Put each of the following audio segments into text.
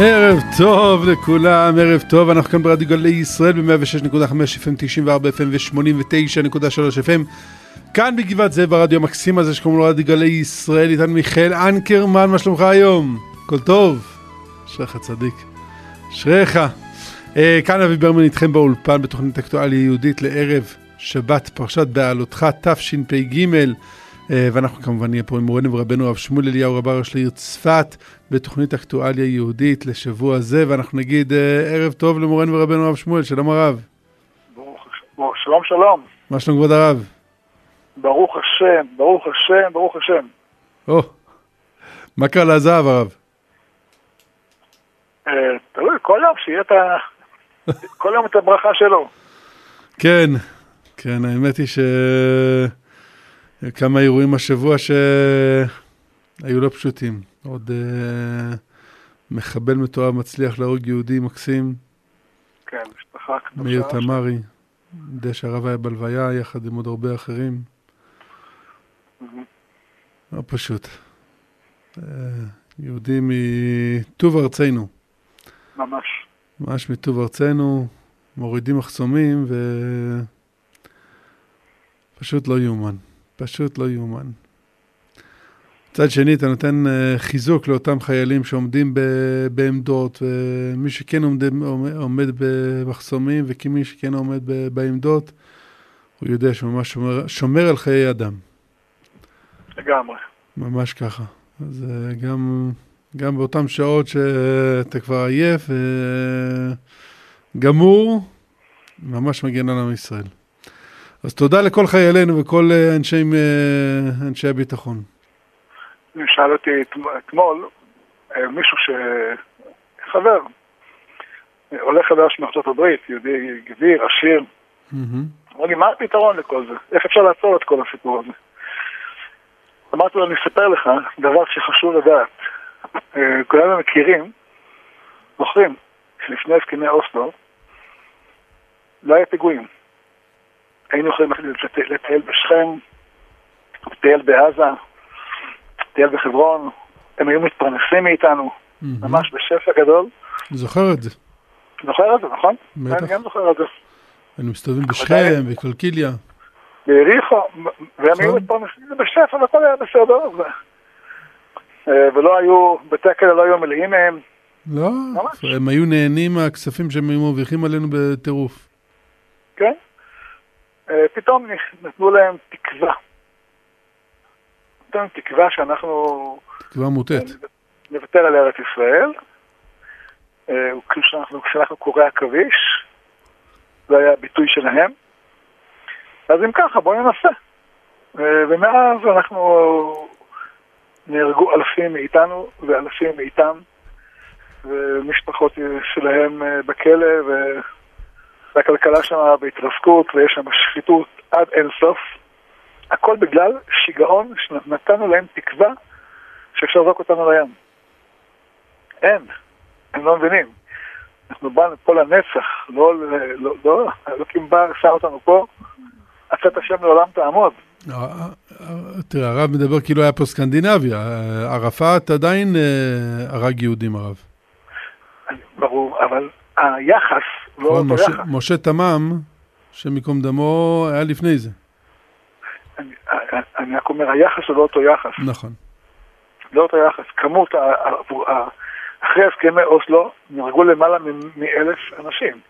ערב טוב לכולם, ערב טוב, אנחנו כאן ברדיו גלי ישראל ב-106.5 FM, 94 FM ו-89.3 FM כאן בגבעת זאב הרדיו המקסים הזה שקוראים לו רדיו גלי ישראל, איתנו מיכאל אנקרמן, מה שלומך היום? הכל טוב? אשריך צדיק, אשריך. אה, כאן אבי ברמן איתכם באולפן בתוכנית אקטואליה יהודית לערב שבת פרשת בעלותך תשפ"ג ואנחנו כמובן נהיה פה עם מורנו ורבנו הרב שמואל אליהו רב הראש לעיר צפת בתוכנית אקטואליה יהודית לשבוע זה, ואנחנו נגיד אה, ערב טוב למורנו ורבנו הרב שמואל, שלום הרב. שלום שלום. מה שלום כבוד הרב? ברוך השם, ברוך השם, ברוך השם. או, מה קרה לזהב הרב? אה, תלוי, כל יום שיהיה את ה... כל יום את הברכה שלו. כן, כן, האמת היא ש... כמה אירועים השבוע שהיו לא פשוטים. עוד uh, מחבל מתועב מצליח להרוג יהודי מקסים. כן, משפחה קדושה. מאיר תמרי, יודע שהרב היה בלוויה יחד עם עוד הרבה אחרים. לא פשוט. Uh, יהודי מטוב ארצנו. ממש. ממש מטוב ארצנו, מורידים מחסומים ו... פשוט לא יאומן. פשוט לא יאומן. מצד שני, אתה נותן uh, חיזוק לאותם חיילים שעומדים ב- בעמדות, ומי שכן עומד, עומד במחסומים, וכמי שכן עומד ב- בעמדות, הוא יודע שהוא ממש שומר, שומר על חיי אדם. לגמרי. ממש ככה. אז uh, גם, גם באותן שעות שאתה כבר עייף וגמור, ממש מגן על עם ישראל. אז תודה לכל חיילינו וכל אה, אנשי, אה, אנשי הביטחון. שאל אותי אתמול אה, מישהו ש... חבר, עולה חדש מארצות הברית, יהודי גביר, עשיר. אמר לי, מה הפתרון לכל זה? איך אפשר לעצור את כל הסיפור הזה? אמרתי לו, אני אספר לך דבר שחשוב לדעת. כולנו מכירים, זוכרים, שלפני הסכמי אוסלו לא היה פיגועים. היינו יכולים לטייל בשכם, לטייל בעזה, לטייל בחברון, הם היו מתפרנסים מאיתנו, ממש בשפע גדול. זוכר את זה. זוכר את זה, נכון? בטח. אני גם זוכר את זה. היינו מסתובבים בשכם, בקלקיליה. ביריחו, והם היו נכון. מתפרנסים בשפע והכל היה בסדר. אה, ולא היו, בתי הכלא לא היו מלאים מהם. לא, הם היו נהנים מהכספים שהם היו מרוויחים עלינו בטירוף. כן, פתאום נתנו להם תקווה. נתנו להם תקווה שאנחנו... תקווה מוטט. נוותר על ארץ ישראל. אה, כשאנחנו, כשאנחנו קוראי עכביש, זה היה הביטוי שלהם. אז אם ככה, בואו ננסה. אה, ומאז אנחנו נהרגו אלפים מאיתנו ואלפים מאיתם, ומשפחות שלהם בכלא, ו... והכלכלה שם בהתרסקות ויש שם שחיתות עד אינסוף. הכל בגלל שיגעון שנתנו להם תקווה שאפשר לזרוק אותנו לים. אין, הם לא מבינים. אנחנו באנו פה לנצח, לא, לא, לא, אלוקים בא, שם אותנו פה, עצת השם לעולם תעמוד. אה, אה, תראה, הרב מדבר כאילו היה פה סקנדינביה, ערפאת עדיין אה, הרג יהודים הרב. ברור, אבל היחס לא אותו משה. משה תמם, השם ייקום דמו, היה לפני זה. אני, אני רק אומר, היחס הוא לא אותו יחס. נכון. לא אותו יחס. כמות, אחרי הסכמי אוסלו נהרגו למעלה מאלף אנשים.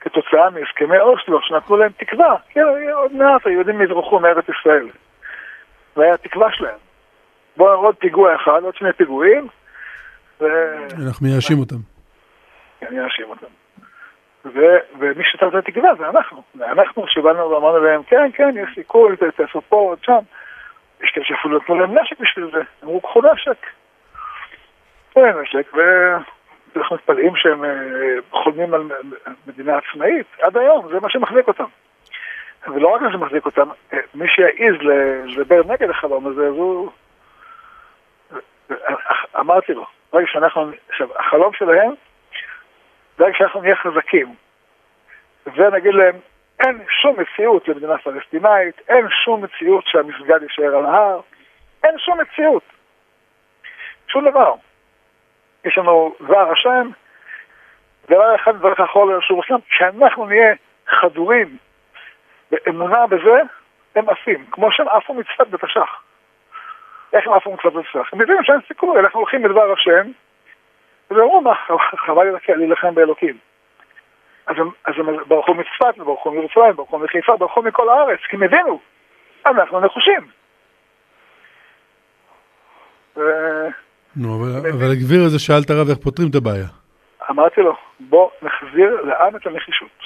כתוצאה מהסכמי אוסלו שנתנו להם תקווה. כן, עוד מעט היהודים יברחו מארץ ישראל. זה היה התקווה שלהם. בואו עוד פיגוע אחד, עוד שני פיגועים. ו... אנחנו מייאשים אותם. אני אאשים אותם. ו- ומי שצריך את התקווה זה אנחנו. אנחנו שבאנו ואמרנו להם, כן, כן, יש סיכוי, תעשו פה, עוד שם. יש כאלה שאפילו נתנו להם נשק בשביל זה, אמרו, קחו נשק. אין נשק, ואנחנו מתפלאים שהם אה, חולמים על מדינה עצמאית, עד היום, זה מה שמחזיק אותם. ולא רק זה מחזיק אותם, אה, מי שיעז לדבר נגד החלום הזה, אז הוא... אה, אמרתי לו, רגע שאנחנו, עכשיו, החלום שלהם ברגע שאנחנו נהיה חזקים ונגיד להם, אין שום מציאות למדינה פלסטינאית, אין שום מציאות שהמסגד יישאר על ההר, אין שום מציאות. שום דבר. יש לנו דבר השם, דבר אחד דבר יכול שהוא עושה, כשאנחנו נהיה חדורים באמונה בזה, הם עפים, כמו שהם עפו מצוות בתש"ח. איך הם עפו מצוות בתש"ח? הם מבינים שאין סיכוי, אנחנו הולכים בדבר השם, ואומרו, מה, חבל להילחם באלוקים. אז הם, אז הם ברחו מצפת, ברחו מירושלים, ברחו מחיפה, ברחו מכל הארץ, כי הם הבינו, אנחנו נחושים. נו, אבל, אבל הגביר הזה שאלת הרב איך פותרים את הבעיה. אמרתי לו, בוא נחזיר לעם את הנחישות.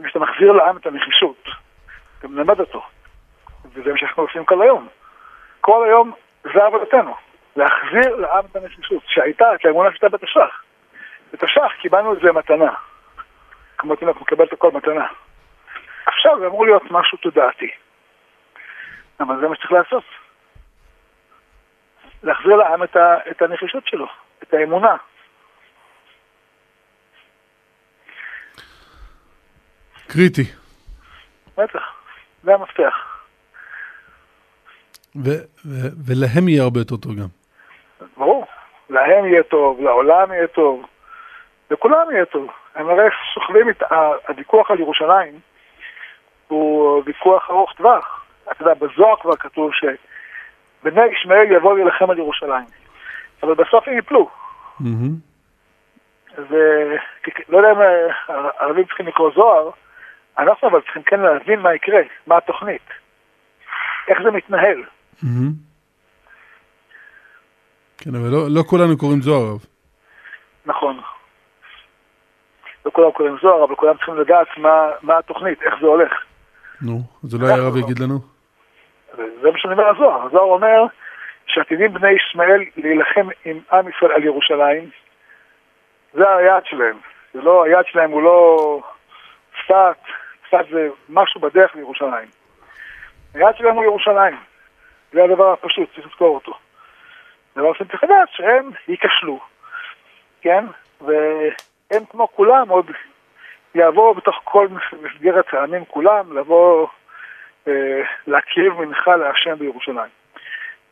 וכשאתה מחזיר לעם את הנחישות, אתה מלמד אותו. וזה מה שאנחנו עושים כל היום. כל היום זה עבודתנו, להחזיר לעם את הנחישות, שהייתה, את האמונה שהייתה בתש"ח. בתש"ח קיבלנו את זה מתנה. כמו תינוק מקבל את הכל מתנה. עכשיו זה אמור להיות משהו תודעתי. אבל זה מה שצריך לעשות. להחזיר לעם את, ה, את הנחישות שלו, את האמונה. קריטי. בטח, זה המפתח. ו- ו- ולהם יהיה הרבה יותר טוב גם. להם יהיה טוב, לעולם יהיה טוב, לכולם יהיה טוב. הם הרי סוחבים את הוויכוח על ירושלים, הוא ויכוח ארוך טווח. אתה יודע, בזוהר כבר כתוב שבני ישמעאל יבואו להילחם על ירושלים, אבל בסוף הם יפלו. ולא יודע אם הערבים צריכים לקרוא זוהר, אנחנו אבל צריכים כן להבין מה יקרה, מה התוכנית, איך זה מתנהל. כן, אבל לא, לא כולנו קוראים זוהר. נכון. לא כולם קוראים זוהר, אבל כולם צריכים לדעת מה, מה התוכנית, איך זה הולך. נו, אז אולי הרב יגיד לנו. זה מה שאני אומר הזוהר. הזוהר אומר שעתידים בני ישמעאל להילחם עם עם ישראל על ירושלים, זה היעד שלהם. זה לא, היעד שלהם הוא לא צפת, צפת זה משהו בדרך לירושלים. היעד שלהם הוא ירושלים. זה הדבר הפשוט, צריך לזכור אותו. צריך לדעת שהם ייכשלו, כן? והם כמו כולם עוד יעבור בתוך כל מסגרת העמים כולם, לבוא אה, להקריב מנחה להשם בירושלים.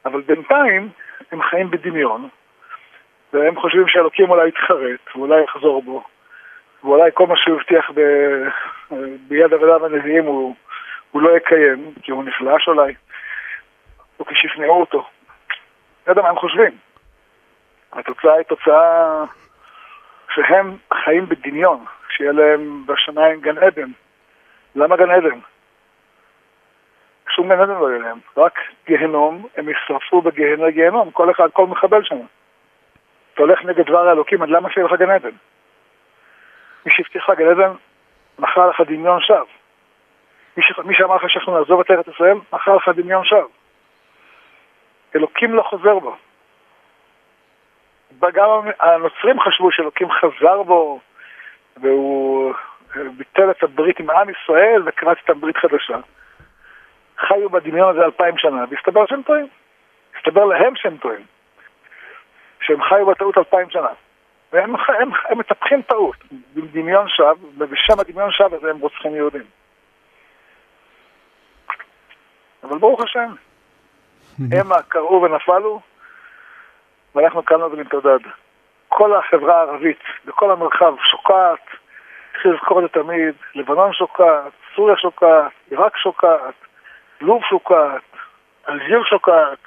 אבל בינתיים הם חיים בדמיון, והם חושבים שאלוקים אולי יתחרט, ואולי יחזור בו, ואולי כל מה שהוא הבטיח ב... ביד עבודה הנביאים הוא, הוא לא יקיים, כי הוא נחלש אולי, או כי שכנעו אותו. לא יודע מה הם חושבים. התוצאה היא תוצאה שהם חיים בדמיון, שיהיה להם בשמיים גן עדן. למה גן עדן? שום גן עדן לא יהיה להם, רק גיהנום, הם ישרפו בגיהנום לגיהנום, כל אחד, כל מחבל שם. אתה הולך נגד דבר האלוקים, עד למה שיהיה לך גן עדן? מי שהבטיח לך גן עדן, מכר לך דמיון שווא. מי, ש... מי שאמר לך שאנחנו נעזוב את ארץ ישראל, מכר לך דמיון שווא. אלוקים לא חוזר בו. גם הנוצרים חשבו שאלוקים חזר בו, והוא ביטל את הברית עם עם ישראל וקרץ איתם ברית חדשה. חיו בדמיון הזה אלפיים שנה, והסתבר שהם טועים. הסתבר להם שהם טועים. שהם חיו בטעות אלפיים שנה. והם הם, הם מטפחים טעות, בדמיון שווא, ובשם הדמיון שווא הזה הם רוצחים יהודים. אבל ברוך השם, המה קראו ונפלו, ואנחנו קמנו ונתעודד. כל החברה הערבית, בכל המרחב, שוקעת, צריך לזכור את זה תמיד, לבנון שוקעת, סוריה שוקעת, עיראק שוקעת, לוב שוקעת, אלג'יר שוקעת,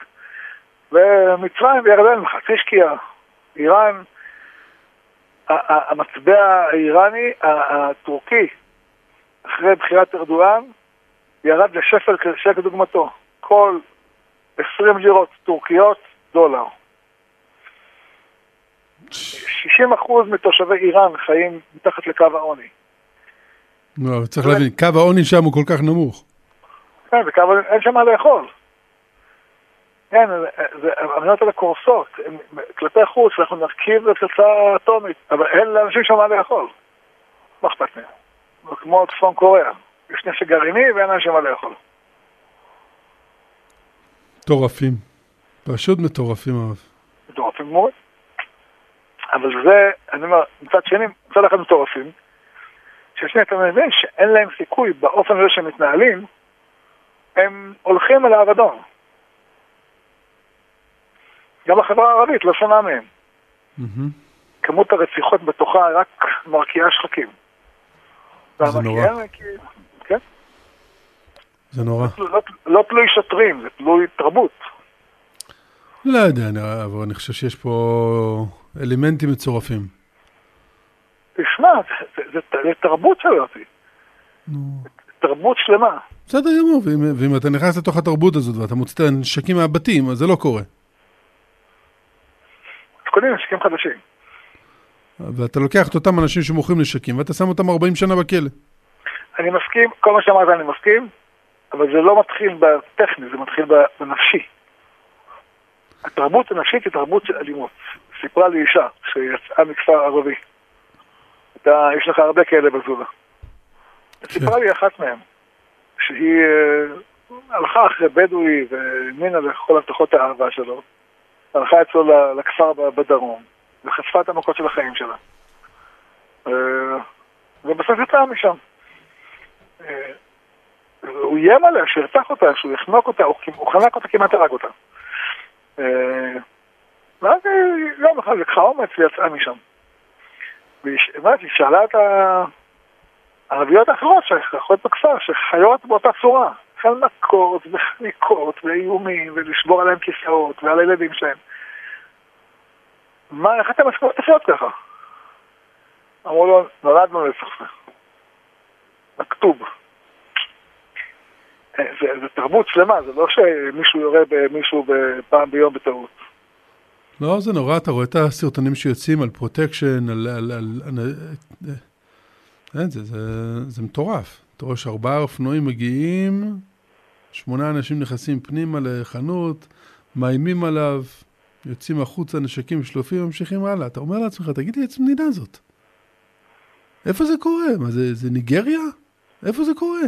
ומצרים וירדן חצי שקיעה, איראן, המטבע האיראני, הטורקי, אחרי בחירת ארדואן, ירד לשפל כדוגמתו. כל 20 לירות טורקיות, דולר. 60% מתושבי איראן חיים מתחת לקו העוני. לא, צריך להבין, קו העוני שם הוא כל כך נמוך. כן, וקו העוני, אין שם מה לאכול. כן, המדינות האלה קורסות, כלפי חוץ, אנחנו נרכיב לפצצה אטומית, אבל אין לאנשים שם מה לאכול. מה אכפת מהם? כמו צפון קוריאה, יש נשק גרעיני ואין לאנשים מה לאכול. מטורפים. פשוט מטורפים הרב. מטורפים מאוד. אבל זה, אני אומר, מצד שני, מצד אחד מטורפים, ששני אתה מבין שאין להם סיכוי באופן הזה שהם מתנהלים, הם הולכים אל האבדון. גם החברה הערבית לא שונה מהם. מהמם. כמות הרציחות בתוכה רק מרקיעה שחקים. זה נורא. כי- זה נורא. לא, לא תלוי שוטרים, זה תלוי תרבות. לא יודע, אבל אני חושב שיש פה אלמנטים מצורפים. תשמע, זה, זה, זה, זה תרבות שלתי, נו. תרבות שלמה. בסדר גמור, ואם, ואם אתה נכנס לתוך התרבות הזאת ואתה מוציא את הנשקים מהבתים, אז זה לא קורה. אז קונים נשקים חדשים. ואתה לוקח את אותם אנשים שמוכרים נשקים ואתה שם אותם 40 שנה בכלא. אני מסכים, כל מה שאמרת אני מסכים, אבל זה לא מתחיל בטכני, זה מתחיל בנפשי. התרבות הנפשית היא תרבות של אלימות. סיפרה לי אישה שיצאה מכפר ערבי. אתה, יש לך הרבה כאלה בזולה. סיפרה לי אחת מהן, שהיא אה, הלכה אחרי בדואי והאמינה לכל הבטחות האהבה שלו, הלכה אצלו לכפר בדרום, וחשפה את המכות של החיים שלה. אה, ובסוף יצאה משם. הוא איים עליה, שירצח אותה, שהוא יחנוק אותה, הוא חנק אותה, כמעט הרג אותה. אה, ואז יום אחד לקחה אומץ ויצאה משם. והיא שאלה את הערביות האחרות שחיות בכפר, שחיות באותה צורה, של מכות וחניקות ואיומים ולשבור עליהם כיסאות ועל הילדים שלהם. מה, איך אתם מסכימות לחיות ככה? אמרו לו, נולדנו לסכסך. מכתוב. אה, זה, זה תרבות שלמה, זה לא שמישהו יורה במישהו פעם ביום בטעות. לא, זה נורא, אתה רואה את הסרטונים שיוצאים על פרוטקשן, על... על, על, על אין, זה, זה, זה מטורף. אתה רואה שארבעה אופנועים מגיעים, שמונה אנשים נכנסים פנימה לחנות, מאיימים עליו, יוצאים החוצה, נשקים שלופים, ממשיכים הלאה. אתה אומר לעצמך, תגיד לי, איזה מדינה זאת? איפה זה קורה? מה זה, זה ניגריה? איפה זה קורה?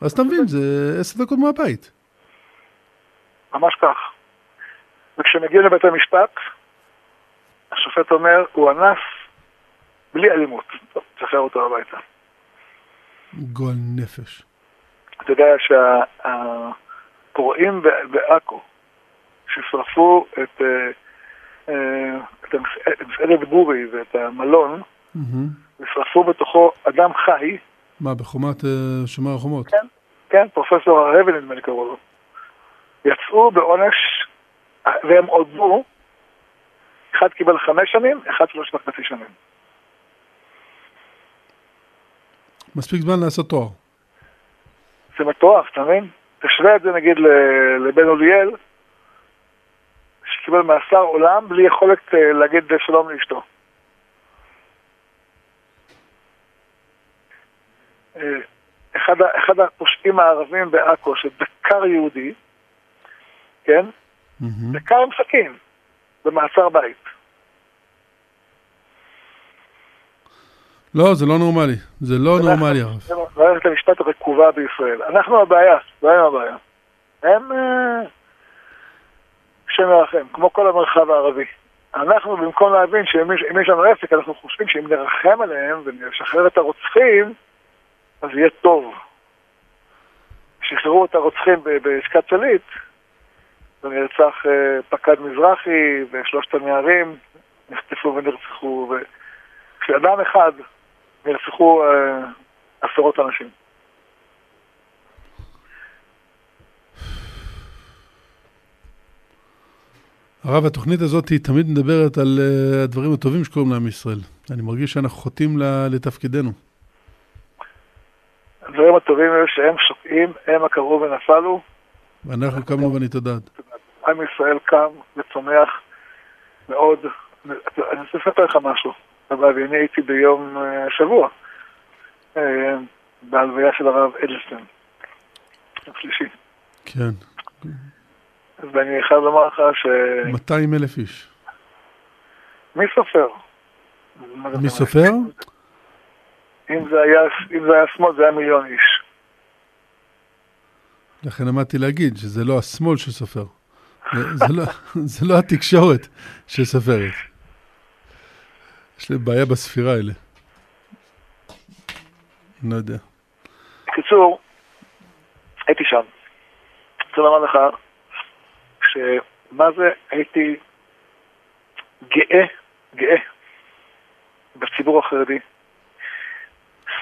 אז אתה מבין, זה עשר דקות מהבית. ממש כך. וכשמגיעים לבית המשפט, השופט אומר, הוא אנס בלי אלימות. טוב, תשחרר אותו הביתה. גועל נפש. אתה יודע שהפורעים בעכו, ששרפו את, אה, אה, את מסעדת בורי ואת המלון. ושרפו בתוכו אדם חי, מה, בחומת אה, שומר החומות? כן, כן, פרופסור הרבי נדמה לי קראו לו, יצאו בעונש, והם הודו, אחד קיבל חמש שנים, אחד שלוש וחצי שנים. מספיק זמן לעשות תואר. זה מטורף, אתה מבין? תשווה את זה נגיד לבן אוליאל, שקיבל מאסר עולם בלי יכולת אה, להגיד שלום לאשתו. אחד, ה- אחד הפושעים הערבים בעכו שדקר יהודי, כן? מהמם. דקר עם סכין, במעצר בית. לא, זה לא נורמלי. זה לא נורמלי, הרב. זה מערכת המשפט הרקובה בישראל. אנחנו הבעיה, לא הם הבעיה. הם... אה, השם ירחם, כמו כל המרחב הערבי. אנחנו במקום להבין שאם יש אם יש לנו עסק, אנחנו חושבים שאם נרחם עליהם ונשחרר את הרוצחים, אז יהיה טוב. שחררו את הרוצחים בעסקת שליט, ונרצח אה, פקד מזרחי ושלושת הנערים נחטפו ונרצחו, וכשאדם אחד נרצחו אה, עשרות אנשים. הרב, התוכנית הזאת היא תמיד מדברת על אה, הדברים הטובים שקורים לעם ישראל. אני מרגיש שאנחנו חוטאים לתפקידנו. הדברים הטובים היו שהם שוקעים, הם הקראו ונפלו, ואנחנו קמנו ונתעודד. עם ישראל קם וצומח מאוד. אני רוצה לספר לך משהו, אבל אני הייתי ביום אה, השבוע אה, בהלוויה של הרב אדלסטיין, יום שלישי. כן. ואני חייב לומר לך ש... 200 אלף איש. מי סופר? מי סופר? אם זה היה, אם זה היה שמאל זה היה מיליון איש. לכן עמדתי להגיד שזה לא השמאל שסופר. זה, לא, זה לא התקשורת שסופרת. יש לי בעיה בספירה האלה. לא יודע. בקיצור, הייתי שם. רוצה לומר לך שמה זה הייתי גאה החרדי,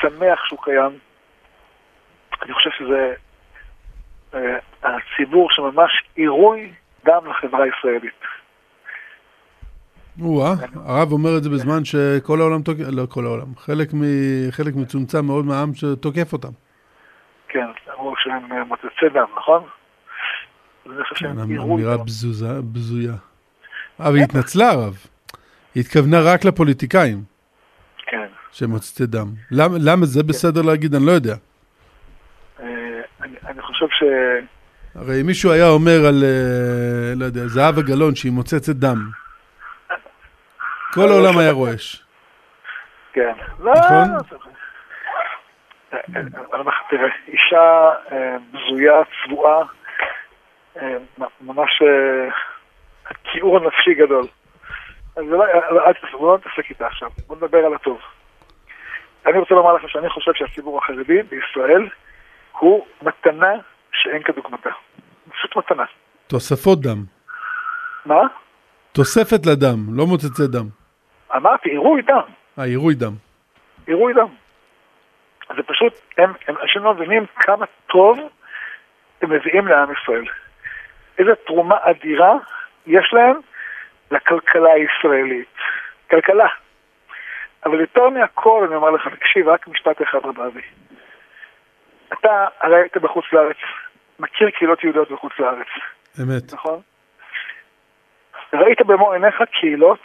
שמח שהוא קיים. אני חושב שזה אה, הציבור שממש עירוי דם לחברה הישראלית. או-אה, הרב אומר את זה בזמן שכל העולם תוקף, לא כל העולם, חלק, מ, חלק מצומצם מאוד מהעם שתוקף אותם. כן, אמרו שהם אה, מוצצי דם, נכון? כן, אמירה בזויה. אבל היא התנצלה, הרב. היא התכוונה רק לפוליטיקאים כן. מוצצי דם. למה, למה זה בסדר להגיד? אני לא יודע. אה, אני אני חושב ש... הרי מישהו היה אומר על, אה, לא יודע, זהבה גלאון שהיא מוצצת דם, כל העולם היה רועש. כן. לא, נכון? זה- אה, אה, תראה, אישה בזויה, צבועה, ממש כיעור נפשי גדול. אז לא- אל לא נתעסק איתה עכשיו, בוא נדבר על הטוב. אני רוצה לומר לך שאני חושב שהציבור החרדי בישראל הוא מתנה שאין כדוגמתה. פשוט מתנה. תוספות דם. מה? תוספת לדם, לא מוצצי דם. אמרתי, עירוי דם. אה, עירוי דם. עירוי דם. זה פשוט, הם, הם אנשים לא מבינים כמה טוב הם מביאים לעם ישראל. איזו תרומה אדירה יש להם לכלכלה הישראלית. כלכלה. אבל יותר מהכל, אני אומר לך, תקשיב, רק משפט אחד רבבי. אתה הרי היית בחוץ לארץ, מכיר קהילות יהודיות בחוץ לארץ, אמת. נכון? ראית במו עיניך קהילות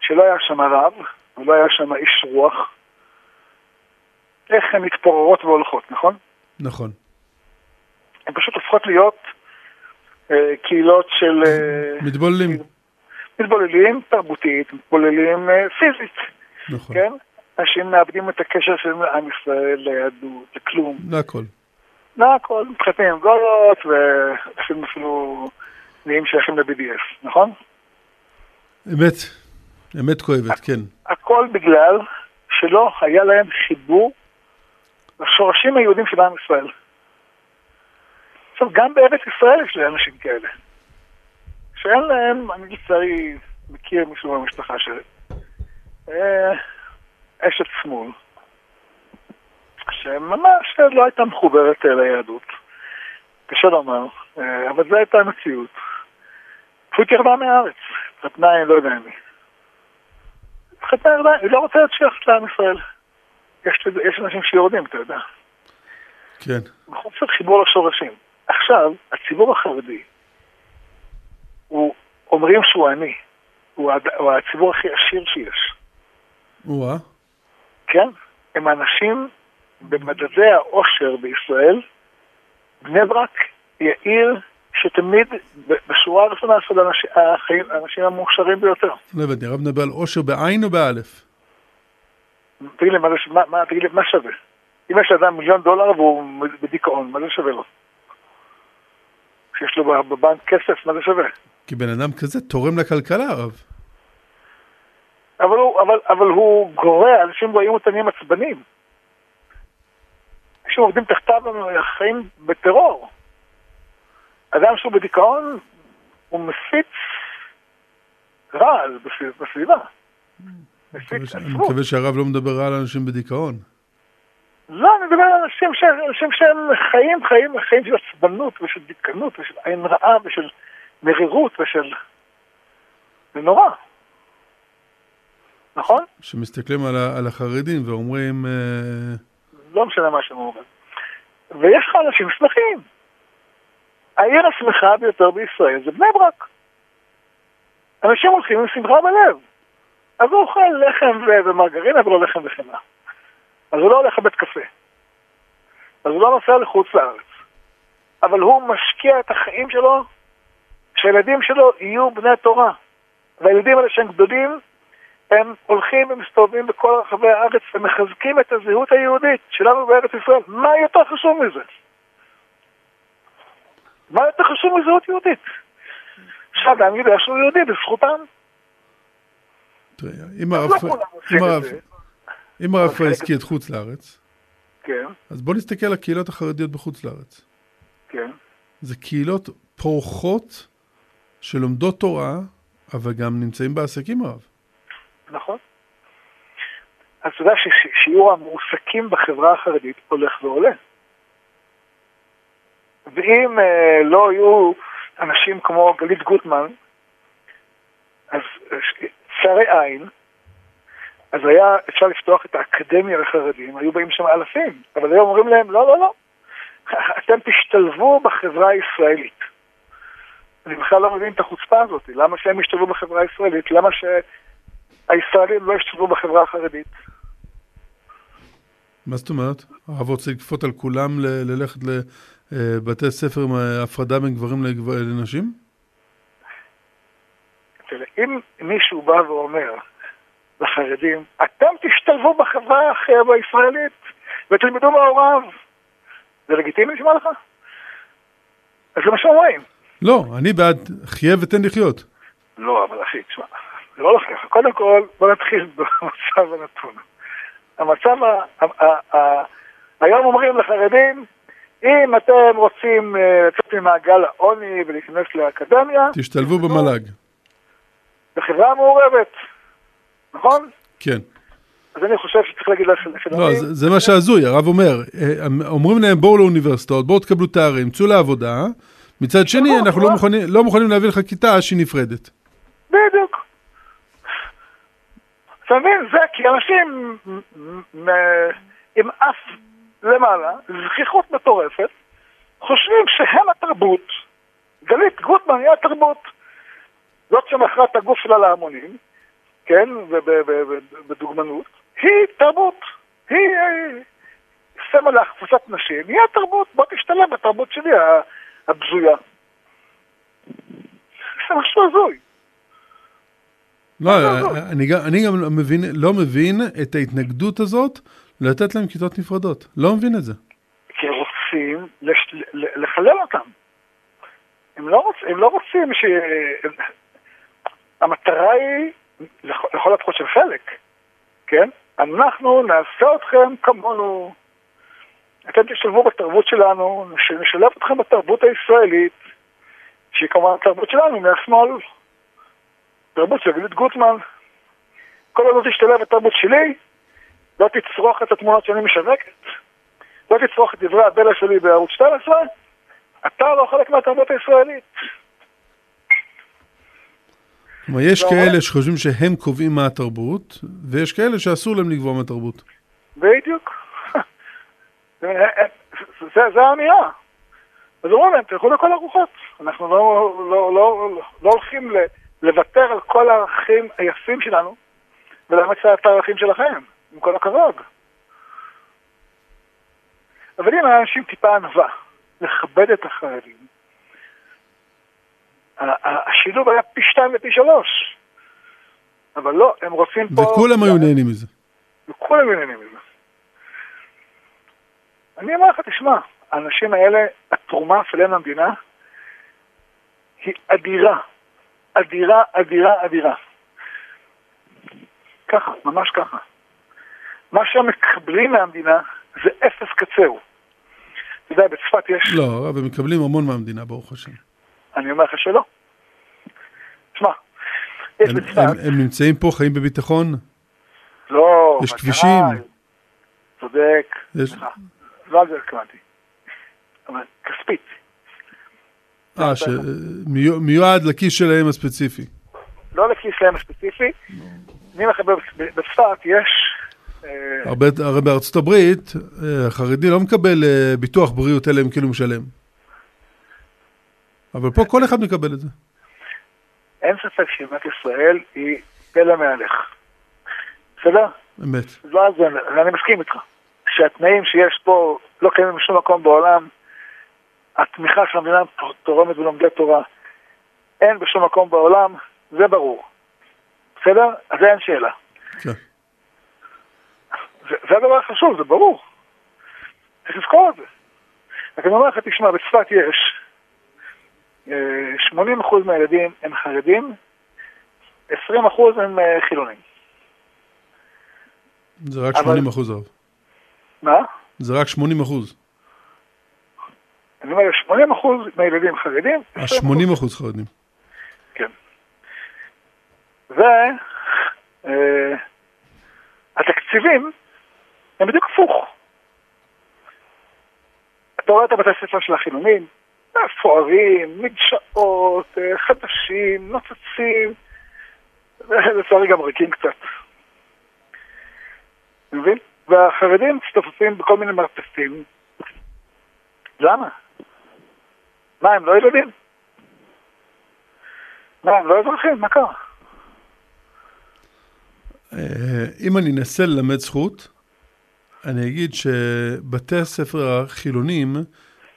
שלא היה שם רב, ולא היה שם איש רוח, איך הן מתפוררות והולכות, נכון? נכון. הן פשוט הופכות להיות אה, קהילות של אה, מתבוללים. מתבוללים תרבותית, מתבוללים אה, פיזית, נכון. כן? אנשים מאבדים את הקשר שלהם לעם ישראל, ליהדות, לכלום. להכל. לא הכל, מתחתנים עם גולות, ואפילו אפילו נהיים שייכים ל-BDS, נכון? אמת. אמת כואבת, כן. הכל בגלל שלא היה להם חיבור לשורשים היהודים של עם ישראל. עכשיו, גם בארץ ישראל יש אנשים כאלה. שאין להם, אני לצערי מכיר מישהו במשפחה שלי, אשת שמאל, שממש לא הייתה מחוברת אה, ליהדות. קשה לומר, אה, אבל זו הייתה המציאות. פשוט ירדה מהארץ, חתנה עם לא יודע מי. חתנה ירדה, היא לא רוצה להיות שייכת לעם ישראל. יש, יש אנשים שיורדים, אתה יודע. כן. מחוסר חיבור לשורשים. עכשיו, הציבור החרדי, הוא, אומרים שהוא עני. הוא, הוא הציבור הכי עשיר שיש. או-אה. כן? הם אנשים במדדי העושר בישראל. בני ברק היא העיר שתמיד בשורה הראשונה של האנשים, האנשים המאושרים ביותר. לא הבנתי, הרב מדבר על עושר בעין או באלף? תגיד לי, מה, מה, מה, תגיד לי, מה שווה? אם יש לאדם מיליון דולר והוא בדיכאון, מה זה שווה לו? כשיש לו בבנק כסף, מה זה שווה? כי בן אדם כזה תורם לכלכלה, הרב. אבל הוא, אבל, אבל הוא גורע, אנשים רואים אותם נהיים עצבנים. אנשים עובדים תחתיו חיים בטרור. אדם שהוא בדיכאון, הוא מפיץ רעל בסביב- בסביבה. אני מפיץ מקווה שהרב לא מדבר רע על אנשים בדיכאון. לא, אני מדבר על אנשים, ש... אנשים שהם חיים, חיים, חיים של עצבנות ושל דיכאנות ושל עין רעה ושל מרירות ושל... זה נורא. נכון? שמסתכלים על, ה- על החרדים ואומרים, אה, לא משנה מה שהם אומרים. ויש לך אנשים שמחים. העיר השמחה ביותר בישראל זה בני ברק. אנשים הולכים עם שמחה בלב. אז הוא אוכל לחם ו- ומרגרינה ולא לחם וחמאה. אז הוא לא הולך לבית קפה. אז הוא לא נוסע לחוץ לארץ. אבל הוא משקיע את החיים שלו, שהילדים שלו יהיו בני תורה. והילדים האלה שהם גדולים, הם הולכים ומסתובבים בכל רחבי הארץ ומחזקים את הזהות היהודית שלנו בארץ ישראל. מה יותר חשוב מזה? מה יותר חשוב מזהות יהודית? שהאדם יודע שהוא יהודי בזכותם. אם לא הרב, חלק- הזכיר את חוץ לארץ, כן, אז בוא נסתכל על הקהילות החרדיות בחוץ לארץ. כן. זה קהילות פורחות שלומדות תורה, אבל גם נמצאים בעסקים הרב. נכון. אז אתה יודע ששיעור המועסקים בחברה החרדית הולך ועולה. ואם אה, לא היו אנשים כמו גלית גוטמן, אז צרי עין, אז היה אפשר לפתוח את האקדמיה לחרדים, היו באים שם אלפים, אבל היום אומרים להם, לא, לא, לא, אתם תשתלבו בחברה הישראלית. אני בכלל לא מבין את החוצפה הזאת, למה שהם ישתלבו בחברה הישראלית? למה שהישראלים לא ישתלבו בחברה החרדית? מה זאת אומרת? הרב רוצה לכפות על כולם ללכת לבתי ספר עם הפרדה בין גברים לנשים? אם מישהו בא ואומר לחרדים, אתם תשתלבו בחברה הישראלית ותלמדו מהוריו, זה לגיטימי נשמע לך? אז זה מה שאומרים. לא, אני בעד חיה ותן לחיות. לא, אבל אחי, תשמע, זה לא הולך ככה. קודם כל, בוא נתחיל במצב הנתון. המצב, היום אומרים לחרדים, אם אתם רוצים אה, לצאת ממעגל העוני ולהיכנס לאקדמיה... תשתלבו במל"ג. בחברה מעורבת, נכון? כן. אז אני חושב שצריך להגיד לחילונים... לא, זה, זה מה שהזוי, הרב אומר, אה, אומרים להם בואו לאוניברסיטאות, בואו תקבלו תארים, צאו לעבודה, מצד שני נכון, אנחנו לא מוכנים, לא מוכנים להביא לך כיתה שהיא נפרדת. בדיוק. אתה מבין? זה כי אנשים עם אף למעלה, זכיחות מטורפת, חושבים שהם התרבות. גלית גוטמן היא התרבות. זאת שמכרה את הגוף שלה להמונים, כן, בדוגמנות, היא תרבות. היא סמל להחפוצת נשים, היא התרבות. בוא תשתלם בתרבות שלי הבזויה. זה משהו הזוי. לא, אני גם, אני גם מבין, לא מבין את ההתנגדות הזאת לתת להם כיתות נפרדות. לא מבין את זה. כי רוצים לש, לחלל אותם. הם לא, רוצ, הם לא רוצים ש... המטרה היא, לכל הפחות של חלק, כן? אנחנו נעשה אתכם כמונו. אתם תשתלבו בתרבות שלנו, נשלב אתכם בתרבות הישראלית, שהיא כמובן התרבות שלנו מהשמאל. תרבות של גלית גוטמן. כל עוד לא תשתלב בתרבות שלי, לא תצרוך את התמונות שאני משווקת, לא תצרוך את דברי הבלע שלי בערוץ 12, אתה לא חלק מהתרבות הישראלית. כלומר, יש כאלה שחושבים שהם קובעים מה התרבות, ויש כאלה שאסור להם לקבוע מה התרבות. בדיוק. זה האמירה. אז אומרים להם, תלכו לכל הרוחות. אנחנו לא, לא, לא, לא הולכים לוותר על כל הערכים היפים שלנו ולאמץ את הערכים שלכם, עם כל הכבוד. אבל אם האנשים טיפה ענווה, לכבד את החרדים, השילוב היה פי שתיים ופי שלוש. אבל לא, הם רוצים פה... וכולם היו נהנים מזה. וכולם היו נהנים מזה. אני אומר לך, תשמע, האנשים האלה, התרומה שלהם למדינה היא אדירה. אדירה, אדירה, אדירה. ככה, ממש ככה. מה שהם מקבלים מהמדינה זה אפס קצהו. אתה יודע, בצפת יש... לא, אבל מקבלים המון מהמדינה, ברוך השם. אני אומר לך שלא. תשמע, יש בצפת... הם, הם נמצאים פה, חיים בביטחון? לא, יש כבישים? צודק. יש... לא על זה התכוונתי. אבל כספית. אה, שמיועד לכיס שלהם הספציפי. לא לכיס שלהם הספציפי. אני אומר לך, בצפת יש... אה, הרי בארצות הברית, החרדי אה, לא מקבל אה, ביטוח בריאות אלא אם כן הוא משלם. אבל פה כל אחד מקבל את זה. אין ספק שמדינת ישראל היא פלא מהלך. בסדר? אמת. לא על זה, אני מסכים איתך. שהתנאים שיש פה לא קיימים בשום מקום בעולם, התמיכה של המדינה תורמת בלומדי תורה אין בשום מקום בעולם, זה ברור. בסדר? אז אין שאלה. כן. זה, זה הדבר החשוב, זה ברור. צריך לזכור את זה. רק אני אומר לך, תשמע, בצפת יש 80% אה, מהילדים הם חרדים, 20% הם אה, חילונים. זה רק 80 אחוז, אבל... מה? זה רק 80 אחוז. אני אומר, 80 אחוז מהילדים חרדים. 80 אחוז חרדים. כן. והתקציב התקציבים הם בדיוק הפוך. אתה רואה את הבתי ספר של החילונים, מפוארים, מדשאות, אה, חדשים, נוצצים, לצערי גם ריקים קצת. מבין? והחרדים מצטופפים בכל מיני מרתפים. למה? מה, הם לא ילדים? מה, הם לא אזרחים? מה קרה? אה, אם אני אנסה ללמד זכות, אני אגיד שבתי הספר החילונים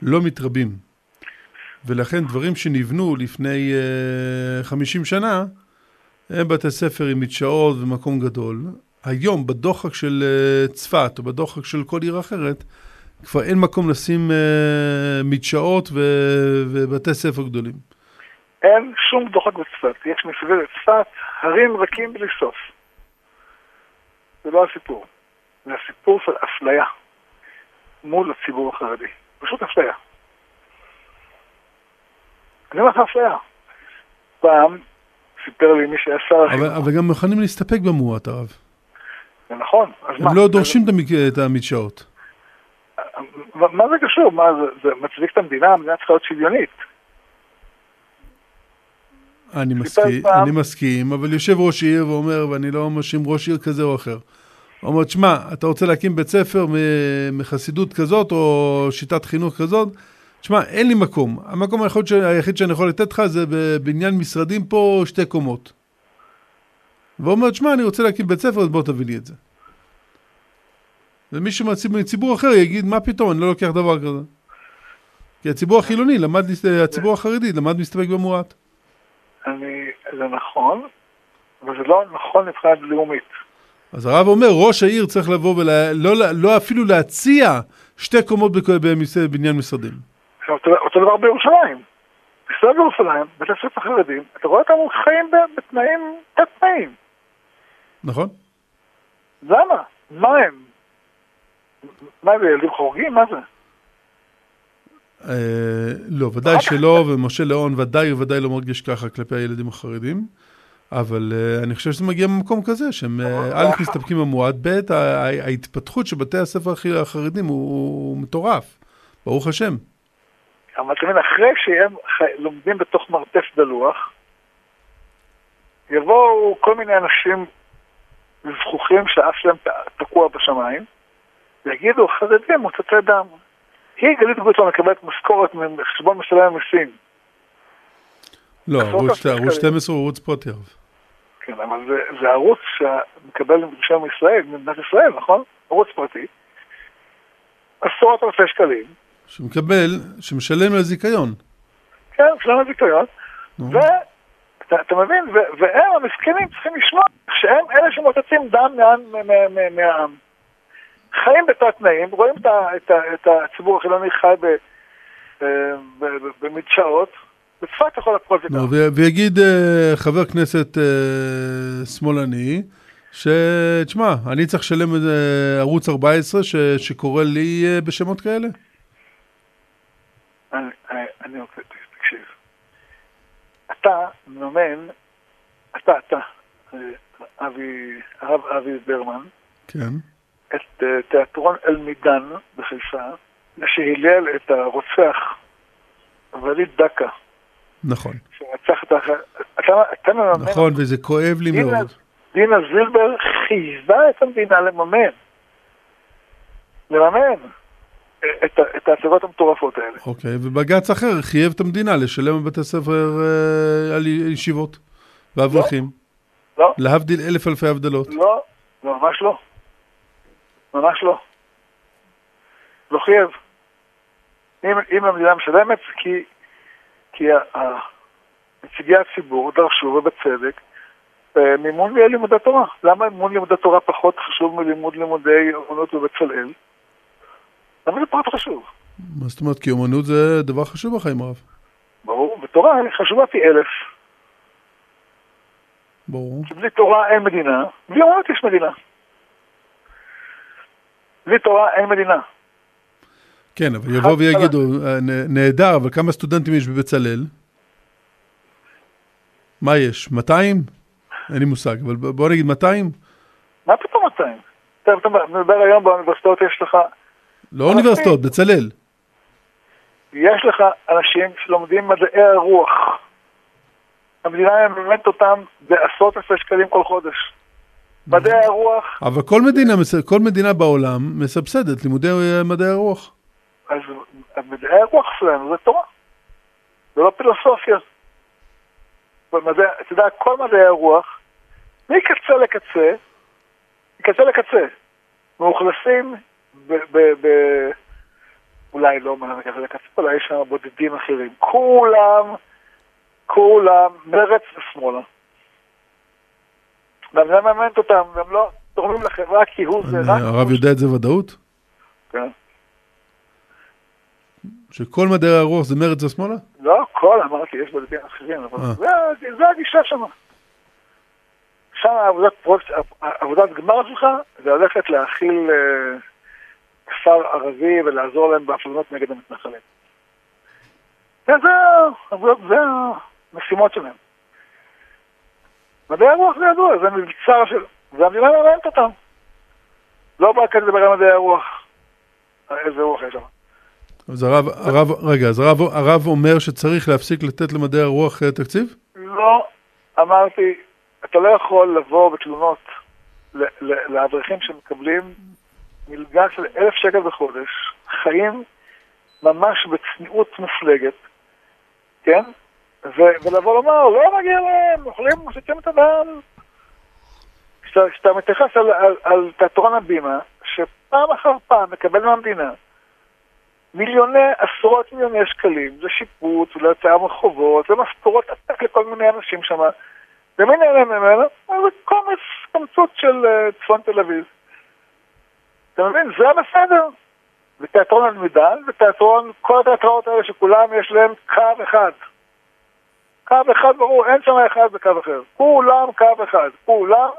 לא מתרבים. ולכן דברים שנבנו לפני uh, 50 שנה, הם בתי ספר עם מדשאות ומקום גדול. היום, בדוחק של uh, צפת או בדוחק של כל עיר אחרת, כבר אין מקום לשים uh, מדשאות ו- ובתי ספר גדולים. אין שום דוחק בצפת. יש מסביב לצפת הרים רכים בלי סוף. זה לא הסיפור. זה הסיפור של אפליה מול הציבור החרדי. פשוט אפליה. אני אומר לך אפליה. פעם סיפר לי מי שהיה שר החינוך. אבל, אבל גם מוכנים להסתפק במועט הרב. זה נכון. הם מה? לא דורשים זה... את המדשאות. מה זה קשור? מה, זה, זה מצדיק את המדינה? המדינה צריכה להיות שוויונית. אני מסכים, אני מסכים, אבל יושב ראש עיר ואומר, ואני לא מאשים ראש עיר כזה או אחר. אומר, שמע, אתה רוצה להקים בית ספר מחסידות כזאת, או שיטת חינוך כזאת? תשמע, אין לי מקום. המקום היחיד, ש... היחיד שאני יכול לתת לך זה בבניין משרדים פה שתי קומות. והוא אומר, תשמע, אני רוצה להקים בית ספר, אז בוא תביא לי את זה. ומישהו מציבור אחר יגיד, מה פתאום, אני לא לוקח דבר כזה. כי הציבור החילוני למד, הציבור החרדי למד להסתפק במועט. אני, זה נכון, אבל זה לא נכון מבחינת לאומית. אז הרב אומר, ראש העיר צריך לבוא ולא לא, לא אפילו להציע שתי קומות בבניין משרדים. אותו, אותו דבר בירושלים. בישראל בירושלים, בתי ספר חרדים, אתה רואה אותם חיים בתנאים תת-תנאים. נכון. למה? מה הם? מה הם ילדים חורגים? מה זה? אה, לא, ודאי שלא, ומשה ליאון ודאי וודאי לא מרגיש ככה כלפי הילדים החרדים. אבל uh, אני חושב שזה מגיע ממקום כזה, שהם uh, א', מסתפקים במועד, ב', ההתפתחות של בתי הספר החרדים הוא, הוא מטורף, ברוך השם. אבל אתה מבין, אחרי שהם לומדים בתוך מרתף דלוח, יבואו כל מיני אנשים זכוכים שהאף שלהם תקוע בשמיים, ויגידו, חרדים, מוצצי דם. היא, גלית גוטמן, מקבלת משכורת מחשבון משלם המיסים. לא, ערוץ 12 הוא ערוץ פרטי. כן, אבל זה, זה ערוץ שמקבל רישיון מישראל, ממדינת ישראל, נכון? ערוץ פרטי. עשרות אלפי שקלים. שמקבל, שמשלם על זיכיון. כן, משלם על זיכיון. ואתה מבין, והם המסכנים צריכים לשמוע שהם אלה שמוצצים דם מהעם. חיים בתת תנאים, רואים את הציבור החילוני חי במדשאות. בצפת יכול הכל זה ככה. ויגיד אה, חבר כנסת אה, שמאלני, שתשמע, אני צריך לשלם ערוץ 14 שקורא לי אה, בשמות כאלה? אני רוצה, תקשיב. אתה מממן, אתה, אתה, אבי, הרב אבי ברמן, כן. את תיאטרון אל-מידן בחיפה, שהילל את הרוצח וליד דקה. נכון. שרצח את האחר. אתה, אתה מממן... נכון, וזה כואב לי דינה, מאוד. דינה זילבר חייבה את המדינה לממן. לממן. את, את ההצגות המטורפות האלה. אוקיי, ובג"ץ אחר חייב את המדינה לשלם בבתי ספר אה, על ישיבות ואברכים. לא. לא. להבדיל אלף אלפי הבדלות. לא, לא, ממש לא. ממש לא. לא חייב. אם, אם המדינה משלמת, כי כי נציגי הציבור דרשו, ובצדק, אה, מימון לימודי תורה. למה מימון לימודי תורה פחות חשוב מלימוד לימודי אומנות בבצלאל? למה זה פחות חשוב? מה זאת אומרת? כי אומנות זה דבר חשוב בחיים הרב. ברור, ותורה חשובה פי אלף. ברור. בלי תורה אין מדינה, בלי אומנות יש מדינה. בלי תורה אין מדינה. כן, אבל יבואו ויגידו, אה, נהדר, אבל כמה סטודנטים יש בבצלאל? מה יש? 200? אין לי מושג, אבל בוא נגיד 200? מה פתאום 200? אתה אתה מדבר היום באוניברסיטאות, יש לך, לא אוניברסיטאות, בצלאל. יש לך אנשים שלומדים מדעי הרוח. המדינה מממנת אותם בעשרות אלפי שקלים כל חודש. מדעי הרוח, אבל כל מדינה, כל מדינה בעולם מסבסדת לימודי אה, מדעי הרוח. אז מדעי הרוח שלנו זה תורה. זה לא פילוסופיה. במדע, אתה יודע, כל מדעי הרוח, מקצה לקצה, מקצה לקצה, מאוכלסים ב... ב, ב אולי לא מקצה לקצה, אולי יש שם בודדים אחרים. כולם, כולם, מרץ ושמאלה. והמדינה מממנת אותם, והם לא תורמים לחברה כי הוא זה רק... הרב יודע את זה ודאות? כן. שכל מדעי הרוח זה מרץ ושמאלה? לא הכל, אמרתי, יש בודדים אחרים, אבל אה. זה- הגישה שם. שם עבודת, פרויקט, עבודת גמר שלך זה ללכת להכיל אה, כפר ערבי ולעזור להם בהפגנות נגד המתנחלים. זה, זה, עבודות, זה המשימות שלהם. מדעי הרוח זה ידוע, זה מבצר של... והמדינה מממנת אותם. לא בא כאן לדבר על מדעי הרוח. איזה רוח יש שם. אז הרב, הרב, רגע, אז הרב, הרב אומר שצריך להפסיק לתת למדעי הרוח אה, תקציב? לא, אמרתי, אתה לא יכול לבוא בתלונות לאברכים שמקבלים מלגה של אלף שקל בחודש, חיים ממש בצניעות מופלגת, כן? ו- ולבוא לומר, לא מגיע להם, אוכלים, מוסיפים את הדם. כשאתה, כשאתה מתייחס על, על, על תיאטרון הבימה, שפעם אחר פעם מקבל מהמדינה מיליוני, עשרות מיליוני שקלים לשיפוץ וליציאה מרחובות ומשכורות עתק לכל מיני אנשים שם. ומי נהנה ממנו? זה קומץ קמצוץ של אה, צפון תל אביב. אתה מבין? זה בסדר. ותיאטרון אלמידן, ותיאטרון, כל התיאטראות האלה שכולם יש להם קו אחד. קו אחד ברור, אין שם אחד בקו אחר. כולם קו אחד. כולם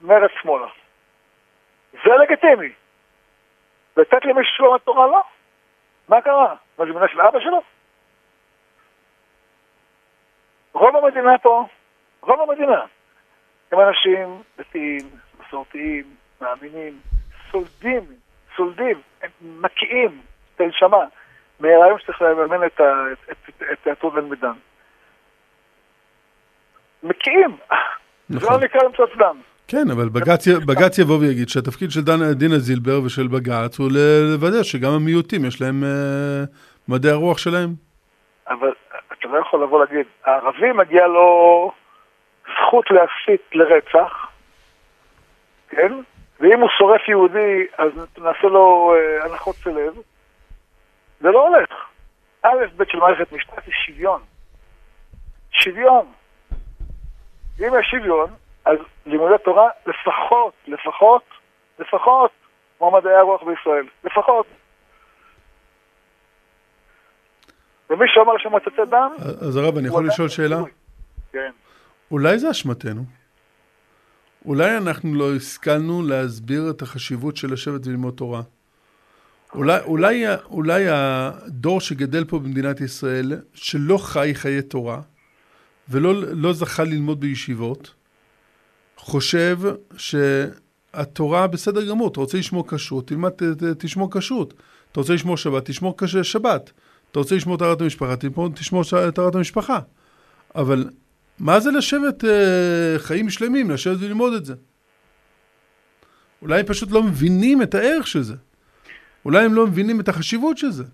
מרץ שמאלה. זה לגיטימי. לתת למישהו שלום התורה לא? מה קרה? מה זה מדינה של אבא שלו? רוב המדינה פה, רוב המדינה, הם אנשים דתיים, מסורתיים, מאמינים, סולדים, סולדים, הם מקיאים את הנשמה מהרעיון שצריך לממן את, ה- את, את, את תיאטרון בן מידן. מקיאים, זה נכון. לא נקרא למצוא דם. כן, אבל בג"ץ, בג"ץ יבוא ויגיד שהתפקיד של דן, דינה זילבר ושל בג"ץ הוא לוודא שגם המיעוטים יש להם אה, מדעי הרוח שלהם. אבל אתה לא יכול לבוא להגיד, הערבי מגיע לו זכות להסית לרצח, כן? ואם הוא שורף יהודי, אז נעשה לו אה, הנחות סלב. זה לא הולך. א', ב' של מערכת משפט היא שוויון. שוויון. אם יש שוויון, אז לימודי תורה לפחות, לפחות, לפחות, כמו מדעי הרוח בישראל. לפחות. ומי שאומר שמוצצי דם, אז הרב, אני יכול לשאול שאלה? כן. אולי זה אשמתנו? אולי אנחנו לא השכלנו להסביר את החשיבות של לשבת וללמוד תורה? אולי, אולי, אולי הדור שגדל פה במדינת ישראל, שלא חי חיי תורה, ולא לא זכה ללמוד בישיבות, חושב שהתורה בסדר גמור, אתה רוצה לשמור כשרות, תלמד, ת- ת- תשמור כשרות. אתה רוצה לשמור שבת, תשמור שבת. אתה רוצה לשמור טהרת המשפחה, תשמור- טהרת המשפחה. אבל מה זה לשבת אה, חיים שלמים, לשבת וללמוד את זה? אולי הם פשוט לא מבינים את הערך של זה. אולי הם לא מבינים את החשיבות של זה.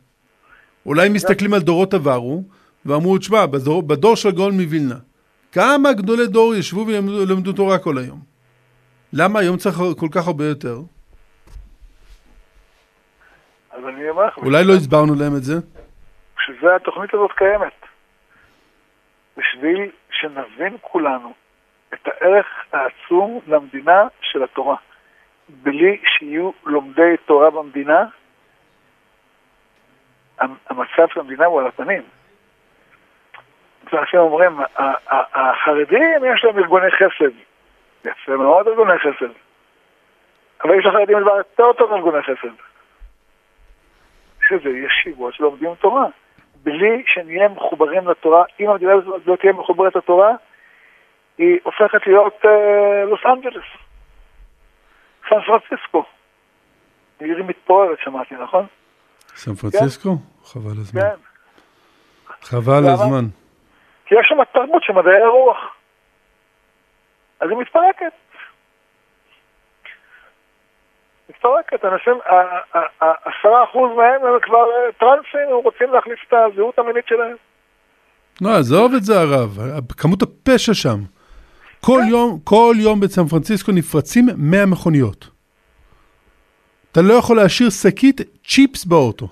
אולי הם מסתכלים על דורות עברו, ואמרו, תשמע, בדור, בדור של הגאון מווילנה, כמה גדולי דור ישבו ולמדו תורה כל היום? למה היום צריך כל כך הרבה יותר? אז אני אומר לך, אולי לא הסברנו להם את זה? בשביל זה התוכנית הזאת קיימת. בשביל שנבין כולנו את הערך העצום למדינה של התורה. בלי שיהיו לומדי תורה במדינה, המ- המצב של המדינה הוא על הפנים. אנשים אומרים, "ה- ה- החרדים יש להם ארגוני חסד. יפה מאוד ארגוני חסד. אבל יש לחרדים דבר יותר טוב מארגוני חסד. שזה ישיבות שלומדים תורה. בלי שנהיה מחוברים לתורה, אם המדינה הזאת לא תהיה מחוברת לתורה, היא הופכת להיות אה, לוס אנג'לס. סן פרנסיסקו. עיר מתפוררת, שמעתי, נכון? סן פרנסיסקו? חבל הזמן. כן. חבל? הזמן. כי יש שם תרבות של מדעי הרוח. אז היא מתפרקת. מתפרקת. אנשים, עשרה אחוז מהם הם כבר אה, טרנסים, הם רוצים להחליף את הזהות המינית שלהם. לא, עזוב את זה הרב, כמות הפשע שם. כל כן. יום, כל יום בסן פרנסיסקו נפרצים 100 מכוניות. אתה לא יכול להשאיר שקית צ'יפס באוטו.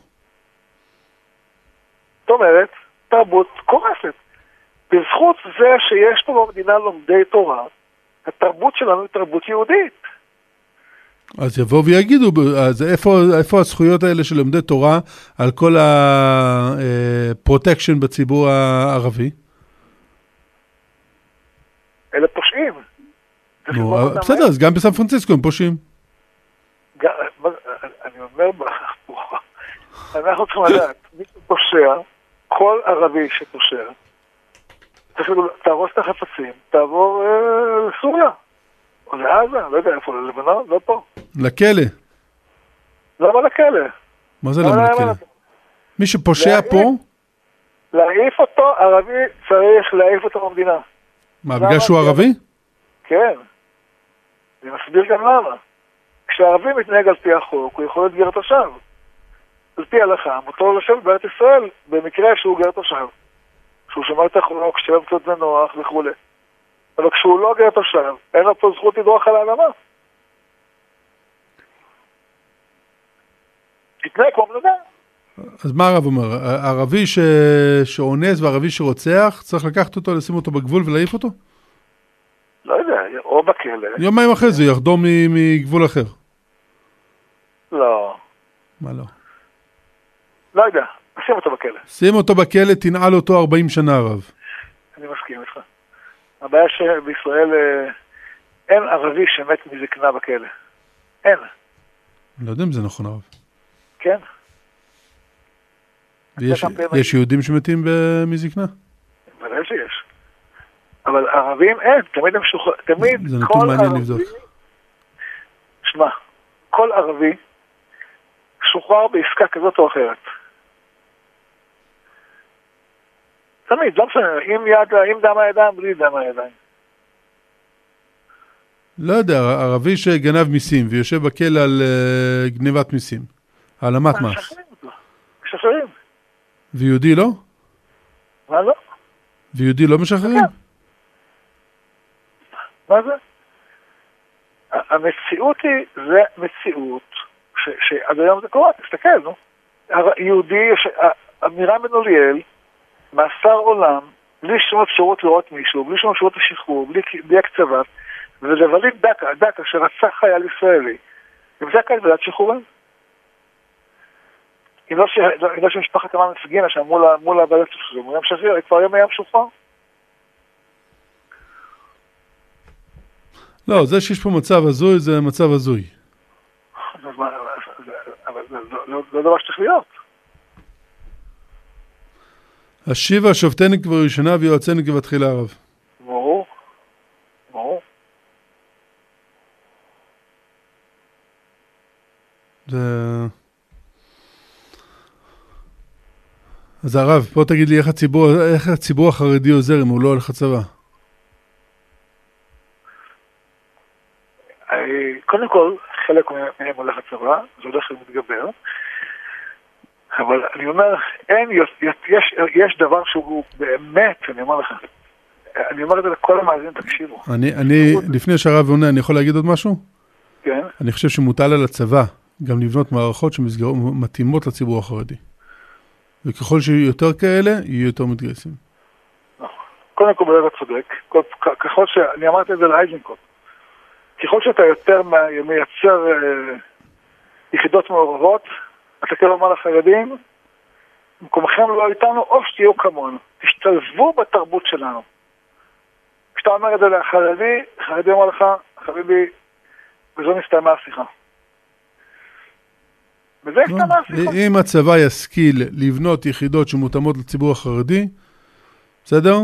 זאת אומרת, תרבות קורסת. בזכות זה שיש פה במדינה לומדי תורה, התרבות שלנו היא תרבות יהודית. אז יבואו ויגידו, אז איפה, איפה הזכויות האלה של לומדי תורה על כל הפרוטקשן בציבור הערבי? אלה פושעים. נו, אותם בסדר, אז גם בסן פרנסיסקו הם פושעים. מה- אני אומר, אנחנו צריכים לדעת, מי שפושע, כל ערבי שפושע, תהרוס את החפצים, תעבור אה, לסוריה, או לעזה, לא יודע איפה, ללבנון, לא פה. לכלא. למה לכלא? מה זה למה? לכלא? מי שפושע. פה, להעיף אותו, ערבי צריך להעיף אותו במדינה. מה? בגלל שהוא כי- ערבי? כן. אני מסביר גם למה. כשערבי מתנהג על פי החוק, הוא יכול להיות גר תושב. על פי ההלכה, מותר לו לשבת בארץ ישראל, במקרה שהוא גר תושב. שהוא שומר את החוק, שב קצת בנוח וכולי. אבל כשהוא לא גר תושב, אין לו פה זכות לדרוך על האדמה. תתנהג כמו בן. אז מה הרב אומר? ערבי ש... שאונס וערבי שרוצח, צריך לקחת אותו, לשים אותו בגבול ולהעיף אותו? לא יודע, או בכלא. יומיים אחרי זה יחדור מ- מגבול אחר. לא. מה לא? לא יודע, נשים אותו בכלא. שים אותו בכלא, תנעל אותו 40 שנה הרב. אני מסכים איתך. הבעיה שבישראל אה, אין ערבי שמת מזקנה בכלא. אין, אני לא יודע אם זה נכון הרב. כן? ויש, יש יהודים שמתים מזקנה? ודאי שיש. אבל ערבים אין, תמיד הם שוחררים, תמיד זה נתון מעניין. לבדוק. שמע, כל ערבי שוחרר בעסקה כזאת או אחרת. תמיד, לא משנה, עם יד, עם דם הידיים, בלי דם הידיים. לא יודע, ערבי שגנב מיסים ויושב בכלא על uh, גנבת מיסים, העלמת מס, משחררים אותו. ויהודי לא? מה לא? ויהודי לא משחררים? כן. מה זה? המציאות היא, זה מציאות ש- שעד היום זה קורה, תסתכל, נו. יהודי, אמירה בן אוליאל, מאסר עולם, בלי שום אפשרות לראות מישהו, בלי שום אפשרות לשחרור, בלי, בלי הקצבה, ולווליד דקה, דקה שרצח חייל ישראלי, נמצא כאן בוועדת שחרורים. אם לא ש- לא- אם לא שמשפחת אמן הפגינה שם מול מול הוועדת שחרורים, הוא היה משחרר, כבר היום היה משוחרר. לא, זה שיש פה מצב הזוי זה מצב הזוי. אבל זה לא- לא- לא דבר שצריך להיות. השיבה שופטני כבר ראשונה ויועצני כבתחילה הרב. ברור. ברור. זה... אז הרב, בוא תגיד לי איך הציבור, איך הציבור החרדי עוזר אם הוא לא הולך לצבא. אה, קודם כל, חלק מהם הולך לצבא, זה הולך ומתגבר. אבל אני אומר, אין, יש, יש, דבר שהוא באמת, אני אומר לך, אני אומר את זה לכל המאזינים, תקשיבו, אני, אני, לפני שהרב עונה, אני יכול להגיד עוד משהו? כן? אני חושב שמוטל על הצבא גם לבנות מערכות שמתאימות לציבור החרדי. וככל שיהיו יותר כאלה, יהיו יותר מתגייסים. קודם כל, אתה צודק. ככל ש... אני אמרתי את זה לאייזנקוט. ככל שאתה יותר מייצר אה, יחידות מעורבות, אתה כאילו אומר לחרדים, מקומכם לא איתנו, או שתהיו כמונו. תשתלבו בתרבות שלנו. כשאתה אומר את זה לחרדי, חרדי אומר לך, חביבי, וזו נסתיימה השיחה. וזה הסתיימה השיחה. אם הצבא ישכיל לבנות יחידות שמותאמות לציבור החרדי, בסדר?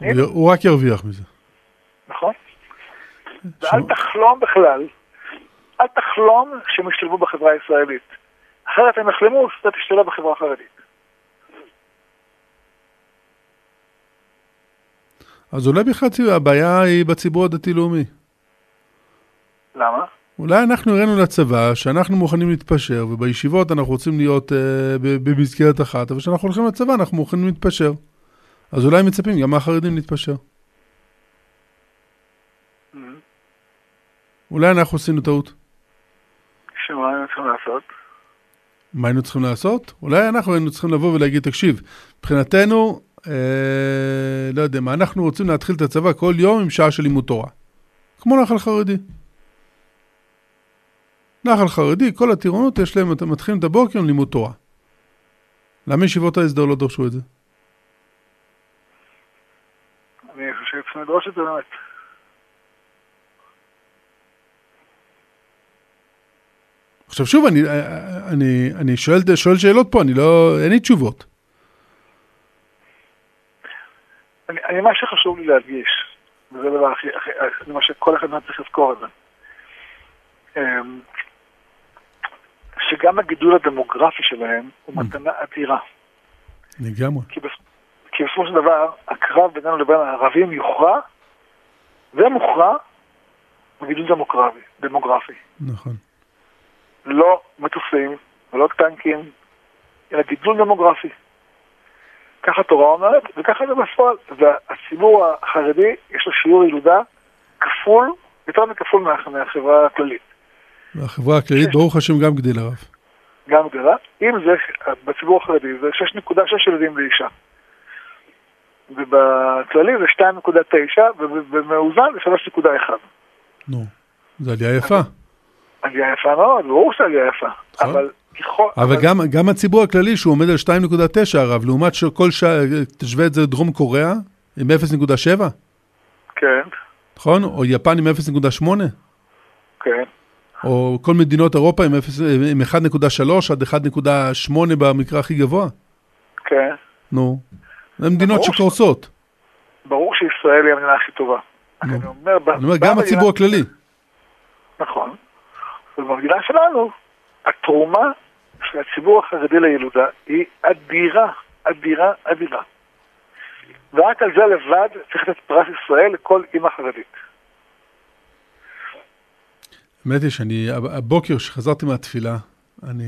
הנה. הוא רק ירוויח מזה. נכון? ואל תחלום בכלל אל תחלום שהם ישתלבו בחברה הישראלית. אחרת הם יחלמו שאתה תשתלב בחברה החרדית. אז אולי בכלל הבעיה היא בציבור הדתי-לאומי. למה? אולי אנחנו הראינו לצבא שאנחנו מוכנים להתפשר, ובישיבות אנחנו רוצים להיות uh, במסגרת אחת, אבל כשאנחנו הולכים לצבא אנחנו מוכנים להתפשר. אז אולי מצפים גם מהחרדים להתפשר. Mm-hmm. אולי אנחנו עשינו טעות. שמה היינו צריכים לעשות? מה היינו צריכים לעשות? אולי אנחנו היינו צריכים לבוא ולהגיד, תקשיב, מבחינתנו, אה, לא יודע מה, אנחנו רוצים להתחיל את הצבא כל יום עם שעה של לימוד תורה. כמו נחל חרדי. נחל חרדי, כל הטירונות יש להם, אתם מתחילים את הבוקר עם לימוד תורה. למה ישיבות ההסדר לא דרשו את זה? אני חושב שצריכים לדרוש את זה באמת. עכשיו שוב, אני, אני, אני שואל, שואל שאלות פה, אני לא, אין לי תשובות. אני, אני, מה שחשוב לי להדגיש, וזה הדבר הכי, זה מה שכל אחד צריך לזכור את זה, אמ, שגם הגידול הדמוגרפי שלהם הוא mm. מתנה אדירה. לגמרי. כי, כי בסופו של דבר, הקרב בינינו לבין הערבים יוכרע ומוכרע בגידול. דמוגרפי. נכון. לא מטוסים ולא טנקים, אלא גידול דמוגרפי. ככה התורה אומרת, וככה זה בפועל. והציבור החרדי, יש לו שיעור ילודה כפול, יותר מכפול מהחברה הכללית. והחברה הכללית, ברוך השם, גם גדילה רב. גם גדלה. אם זה, בציבור החרדי זה 6.6 ילדים לאישה. ובכללי זה 2.9, ובמאוזן זה 3.1. נו, זה עלייה יפה. עלייה יפה מאוד, ברור שזה עלייה יפה. נכון. אבל. אבל גם, גם הציבור הכללי שהוא עומד על 2.9 הרב, לעומת שכל שעה, תשווה את זה לדרום קוריאה, עם 0.7? כן. נכון? או יפן עם 0.8? כן. או כל מדינות אירופה עם, עם 1.3 עד 1.8 במקרה הכי גבוה? כן. נו. זה מדינות שקורסות. ברור שישראל היא המדינה הכי טובה. אני אומר, אני אומר גם הציבור הכללי. נכון. ובמדינה שלנו, התרומה של הציבור החרדי לילודה היא אדירה, אדירה, אדירה. ורק על זה לבד צריך לתת פרס ישראל לכל אימא חרדית. האמת היא שאני, הבוקר שחזרתי מהתפילה, אני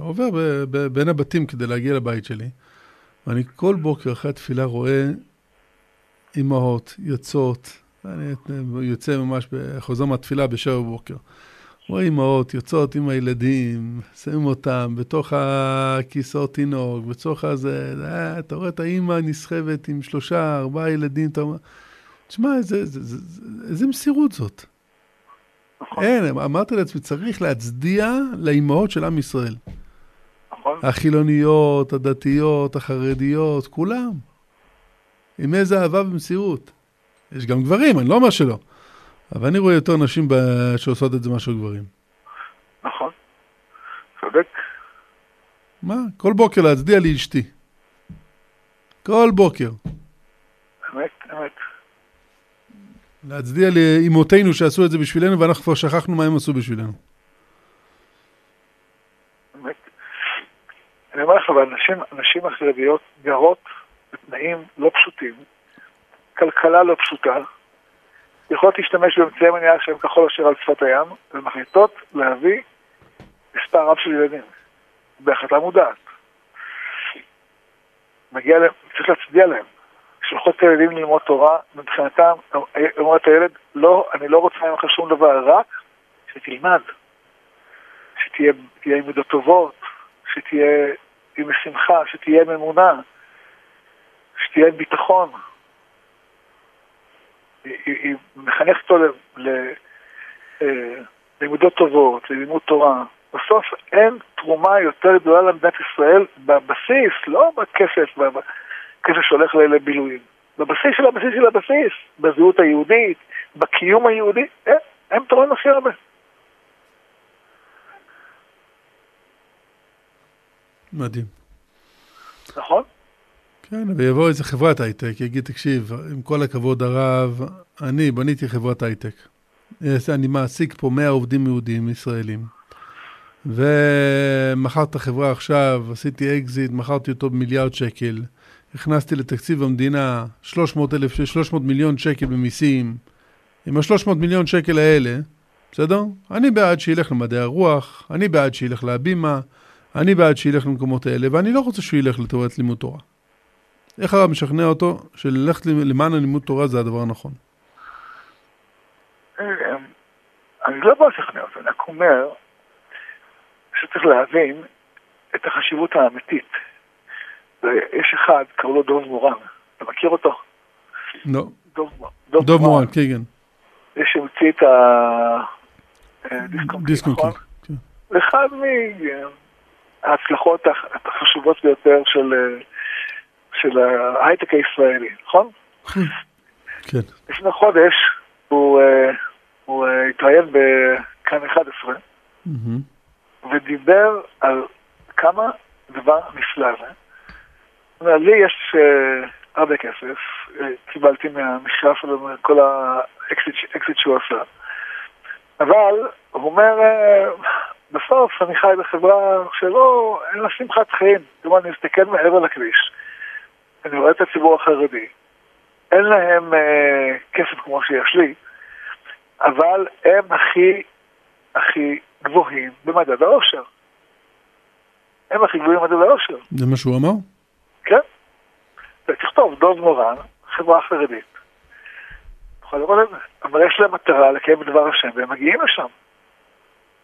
עובר ב, ב, בין הבתים כדי להגיע לבית שלי, ואני כל בוקר אחרי התפילה רואה אימהות יוצאות, אני יוצא ממש, חוזר מהתפילה בשבע בבוקר. רואה אימהות יוצאות עם הילדים, שמים אותם בתוך הכיסאות תינוק, בתוך הזה, אה, אתה רואה את האימא נסחבת עם שלושה, ארבעה ילדים, אתה אומר, תשמע, איזה מסירות זאת. נכון. אין, אמרתי לעצמי, צריך להצדיע לאימהות של עם ישראל. נכון. החילוניות, הדתיות, החרדיות, כולם. עם איזה אהבה ומסירות. יש גם גברים, אני לא אומר שלא. אבל אני רואה יותר נשים. שעושות את זה מאשר גברים. נכון. צודק. מה? כל בוקר להצדיע לאשתי. כל בוקר. אמת, אמת. להצדיע לאמותינו שעשו את זה בשבילנו, ואנחנו כבר שכחנו מה הם עשו בשבילנו. אמת. אני אומר לך, אבל הנשים החרדיות גרות בתנאים לא פשוטים, כלכלה לא פשוטה, יכולות להשתמש באמצעי מניעה שהם כחול אשר על שפת הים, ומחליטות להביא מספר רב של ילדים, בהחלטה מודעת. מגיע להם, צריך להצדיע להם. שולחות את הילדים ללמוד תורה, מבחינתם, אומרת הילד, לא, אני לא רוצה ממך שום דבר, רק שתלמד, שתהיה עם מידות טובות, שתהיה עם שמחה, שתהיה עם אמונה, שתהיה עם ביטחון. היא, היא מחנכת אותו ללימודות אה, טובות, ללימוד תורה. בסוף אין תרומה יותר גדולה למדינת ישראל בבסיס, לא בכסף, בכסף שהולך לבילויים. בבסיס של הבסיס של הבסיס, בזהות היהודית, בקיום היהודי, אין, אין תורם הכי הרבה. מדהים. נכון? כן, ויבוא איזה חברת הייטק, יגיד, תקשיב, עם כל הכבוד הרב, אני בניתי חברת הייטק. אני מעסיק פה 100 עובדים יהודים ישראלים. ומכרתי את החברה עכשיו, עשיתי אקזיט, מכרתי אותו במיליארד שקל. הכנסתי לתקציב המדינה 300, אלף, 300 מיליון שקל במיסים. עם ה-300 מיליון שקל האלה, בסדר? אני בעד שילך למדעי הרוח, אני בעד שילך להבימה, אני בעד שילך למקומות האלה, ואני לא רוצה שהוא ילך לטובת לימוד תורה. איך הרב משכנע אותו שללכת למען הלימוד תורה זה הדבר הנכון? אה, אני לא בא לשכנע אותו, אני רק אומר שצריך להבין את החשיבות האמיתית. ויש אחד, קראו לו דוב מורן, אתה מכיר אותו? לא. דוב מורן, כן, כן. זה שהמציא את הדיסקונקי, נכון? כן. אחד מההצלחות החשובות ביותר של, של ההייטק הישראלי, נכון? כן. לפני חודש הוא, הוא התראיין בכאן 11 ודיבר על כמה דבר נפלא זה. לי יש הרבה כסף, קיבלתי מהמכרף שלו, מכל האקזיט שהוא עשה. אבל הוא אומר, אה, בסוף אני חי בחברה שלא, אין לה שמחת חיים. כלומר, אני מסתכל מעבר לכביש. אני רואה את הציבור החרדי. אין להם אה, כסף כמו שיש לי, אבל הם הכי, הכי גבוהים במדד האושר. הם הכי גבוהים במדד האושר. זה מה שהוא אמר? כן. ותכתוב דוב מורן, חברה חרדית. יכול לראות את זה. אבל יש להם מטרה לקיים את דבר השם, והם מגיעים לשם.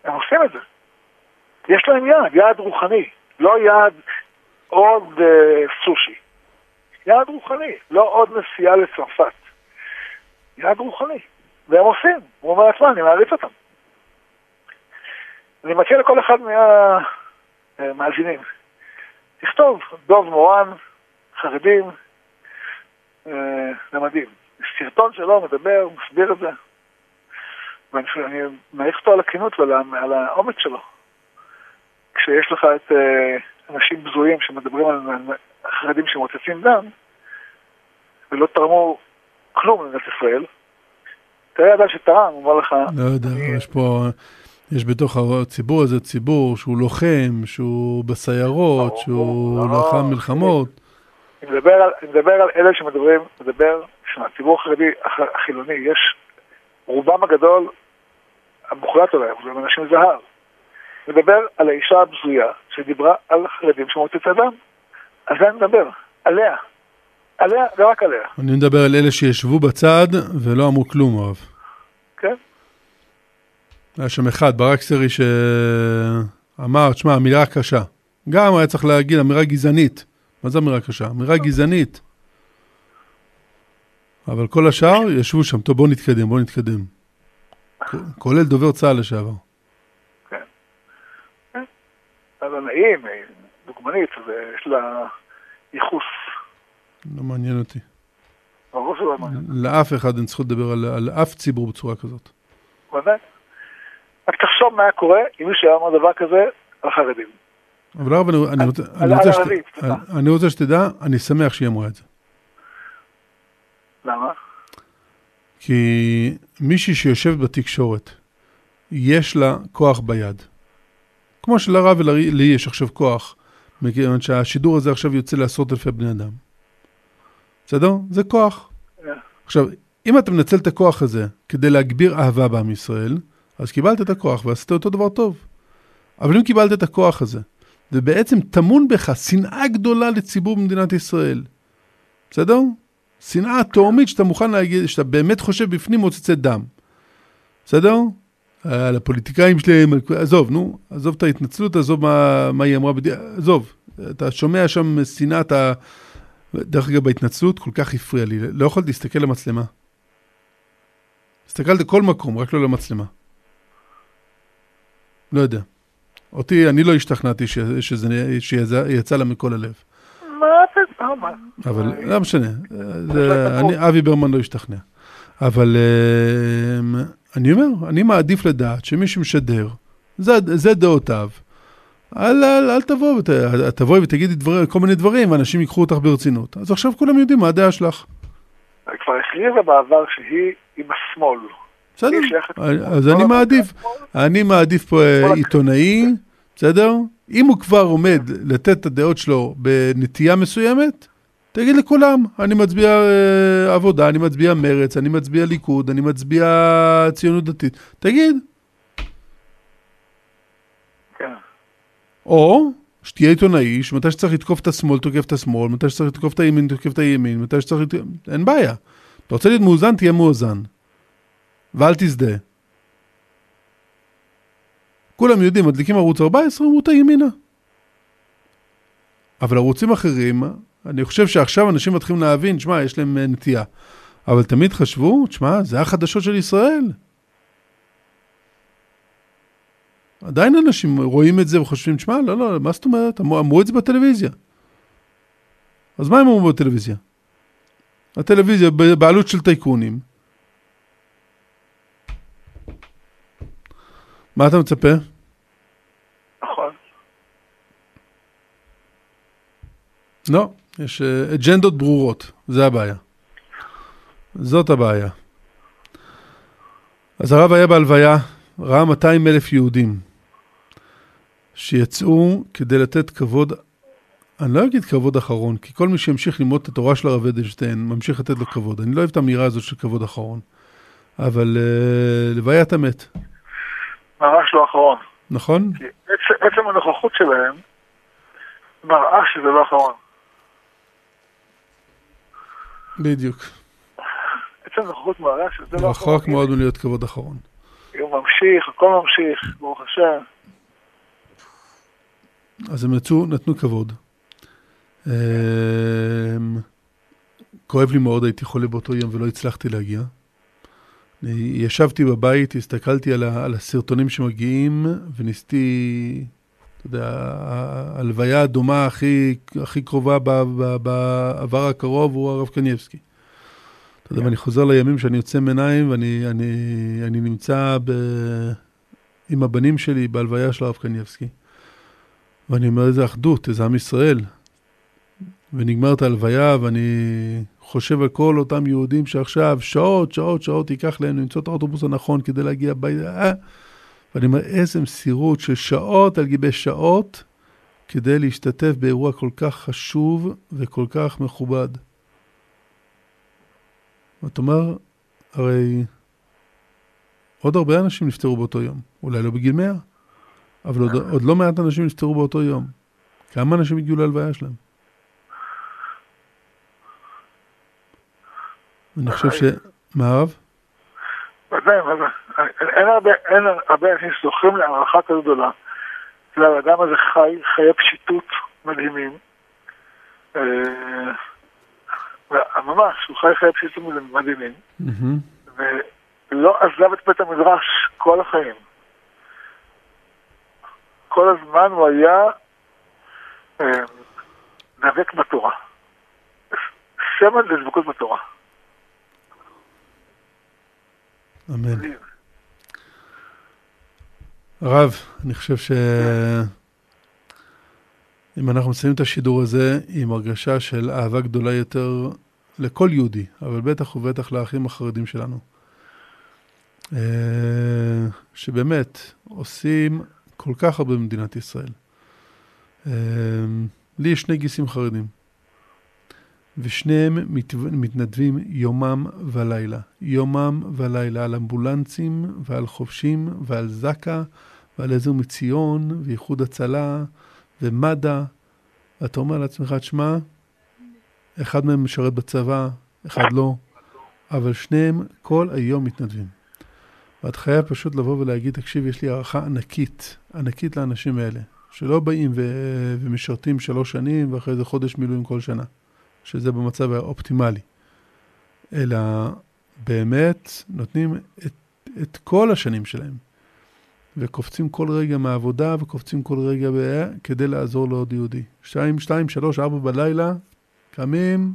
הם עושים את זה. יש להם יעד, יעד רוחני, לא יעד עוד אה, סושי. יעד רוחני, לא עוד נסיעה לצרפת. יעד רוחני. והם עושים. הוא אומר לעצמם, אני מעריץ אותם. אני מציע לכל אחד מהמאזינים, תכתוב דוב מורן, חרדים, אה, זה מדהים. סרטון שלו מדבר, מסביר את זה. ואני מעריך אותו על הכנות ועל האומץ שלו. כשיש לך את אה, אנשים בזויים שמדברים על חרדים שמוצצים דם, ולא תרמו כלום למדינת ישראל, תראה אדם שתרם, הוא אומר לך... לא יודע, יש פה... יש בתוך הציבור הזה ציבור שהוא לוחם, שהוא בסיירות, שהוא לא, לחם מלחמות. אני מדבר על, אני מדבר על אלה שמדברים, מדבר, שהציבור החרדי החילוני, יש, רובם הגדול, המוחלט עליהם, זה אנשים זהב. מדבר על האישה הבזויה שדיברה על חרדים שמוצאת אדם. על זה אני מדבר, עליה. עליה ורק עליה. אני מדבר על אלה שישבו בצד ולא אמרו כלום, אוהב. כן. היה שם אחד, ברק סרי, שאמר, תשמע, אמירה קשה. גם היה צריך להגיד אמירה גזענית. מה זה אמירה קשה? אמירה גזענית. אבל כל השאר ישבו שם, טוב בואו נתקדם, בואו נתקדם. כולל דובר צה"ל לשעבר. כן. אבל נעים, דוגמנית, יש לה ייחוס. לא מעניין אותי. ברור שלא מעניין. לאף אחד אין זכות לדבר על, על אף ציבור בצורה כזאת. ודאי. רק תחשוב מה היה קורה אם מישהו היה אומר דבר כזה על חרדים. אבל הרב, אני, אני, רוצה, אני, רוצה שת, אני, אני רוצה שתדע, אני שמח שהיא אמרה את זה. למה? כי מישהי שיושבת בתקשורת, יש לה כוח ביד. כמו שלרב ולי יש עכשיו כוח, מכיוון שהשידור הזה עכשיו יוצא לעשרות אלפי בני אדם. בסדר? זה כוח. עכשיו, אם אתה מנצל את הכוח הזה כדי להגביר אהבה בעם ישראל, אז קיבלת את הכוח ועשית אותו דבר טוב. אבל אם קיבלת את הכוח הזה, ובעצם טמון בך שנאה גדולה לציבור במדינת ישראל, בסדר? שנאה תהומית שאתה מוכן להגיד, שאתה באמת חושב בפנים מוצצי דם. בסדר? על הפוליטיקאים שלהם, עזוב, נו, עזוב את ההתנצלות, עזוב מה, מה היא אמרה, בדי... עזוב, אתה שומע שם שנאה, אתה... דרך אגב, בהתנצלות כל כך הפריע לי, לא יכולתי להסתכל למצלמה. הסתכלתי כל מקום, רק לא למצלמה. לא יודע. אותי, אני לא השתכנעתי שזה יצא לה מכל הלב. אבל לא משנה, אבי ברמן לא השתכנע. אבל אמ, אני אומר, אני מעדיף לדעת שמי שמשדר, זה דעותיו. אל, אל, אל תבוא, תבואי ותגידי דבר, כל מיני דברים, ואנשים ייקחו אותך ברצינות. אז עכשיו כולם יודעים מה הדעה שלך. היא כבר הכריזה בעבר שהיא עם השמאל. בסדר, אז אני מעדיף, אני מעדיף פה אה, עיתונאי, בסדר? אם הוא כבר עומד לתת את הדעות שלו בנטייה מסוימת, תגיד לכולם, אני מצביע אה, עבודה, אני מצביע מרץ, אני מצביע ליכוד, אני מצביע ציונות דתית. תגיד. כן. או שתהיה עיתונאי, שמתי שצריך לתקוף את השמאל, תוקף את השמאל, מתי שצריך לתקוף את הימין, תוקף את הימין, מתי שצריך... לת- אין בעיה. אתה רוצה להיות מאוזן, תהיה מאוזן. ואל תזדהה. כולם יודעים, מדליקים ערוץ 14, אמרו את הימינה. אבל ערוצים אחרים, אני חושב שעכשיו אנשים מתחילים להבין, שמע, יש להם אה, נטייה. אבל תמיד חשבו, תשמע, זה החדשות של ישראל. עדיין אנשים רואים את זה וחושבים, תשמע, לא, לא, מה זאת אומרת? אמרו, אמרו את זה בטלוויזיה. אז מה הם אמרו בטלוויזיה? הטלוויזיה בבעלות של טייקונים. מה אתה מצפה? נכון. לא, יש אה, אג'נדות ברורות, זה הבעיה. זאת הבעיה. אז הרב היה בהלוויה, ראה 200 אלף יהודים שיצאו כדי לתת כבוד, אני לא אגיד כבוד אחרון, כי כל מי שימשיך ללמוד את התורה של הרב אדלשטיין, ממשיך לתת לו כבוד. אני לא אוהב את האמירה הזאת של כבוד אחרון. אבל uh, לוויית המת, ממש לא אחרון. נכון? כי עצם, עצם הנוכחות שלהם מראה שזה לא אחרון. בדיוק. עצם הנוכחות מראה שזה לא. רחוק מאוד מלהיות כבוד אחרון. הוא ממשיך, הכל ממשיך, ברוך השם. אז הם יצאו, נתנו כבוד. אמ, כואב לי מאוד, הייתי חולה באותו יום ולא הצלחתי להגיע. אני ישבתי בבית, הסתכלתי על, ה, על הסרטונים שמגיעים, וניסיתי, יודע, ההלוויה הדומה הכי, הכי קרובה בעבר הקרוב הוא הרב קניבסקי. אתה יודע, ואני חוזר לימים שאני יוצא מעיניים, ואני אני, אני נמצא ב, עם הבנים שלי בהלוויה של הרב קניבסקי. ואני אומר, איזה אחדות, איזה עם ישראל. ונגמרת ההלוויה, ואני חושב על כל אותם יהודים שעכשיו, שעות, שעות, שעות ייקח להם למצוא את האוטובוס הנכון כדי להגיע הביתה. אה? ואני אומר, איזה מסירות של שעות על גבי שעות כדי להשתתף באירוע כל כך חשוב וכל כך מכובד. ואתה אומר, הרי עוד הרבה אנשים נפטרו באותו יום, אולי לא בגיל 100, אבל עוד, עוד לא מעט אנשים נפטרו באותו יום. כמה אנשים הגיעו להלוויה שלהם? אני חושב ש... מה הרב? ודאי. אין הרבה, אין הרבה אנשים שזוכים להערכה כזו גדולה. האדם הזה חי, חיי פשיטות מדהימים. אה, ממש, הוא חי חיי פשיטות מדהימים. ולא עזב את בית המדרש כל החיים. כל הזמן הוא היה אה, דבק בתורה. סמל לדבקות בתורה. אמן. הרב, אני חושב ש... אם אנחנו מסיימים את השידור הזה עם הרגשה של אהבה גדולה יותר לכל יהודי, אבל בטח ובטח לאחים החרדים שלנו, אה, שבאמת עושים כל כך הרבה במדינת ישראל. אה, לי יש שני גיסים חרדים, ושניהם מת- מתנדבים יומם ולילה. יומם ולילה על אמבולנסים ועל חובשים ועל זק"א ועל עזר מציון ואיחוד הצלה ומד"א. ואתה אומר לעצמך, תשמע, אחד מהם משרת בצבא, אחד לא, אבל שניהם כל היום מתנדבים. ואת חייב פשוט לבוא ולהגיד, תקשיב, יש לי הערכה ענקית, ענקית לאנשים האלה, שלא באים ו- ומשרתים שלוש שנים ואחרי זה חודש מילואים כל שנה, שזה במצב האופטימלי, אלא באמת נותנים את, את כל השנים שלהם, וקופצים כל רגע מהעבודה וקופצים כל רגע ב- כדי לעזור לעוד יהודי. שתיים, שתיים, שלוש, ארבע בלילה, קמים,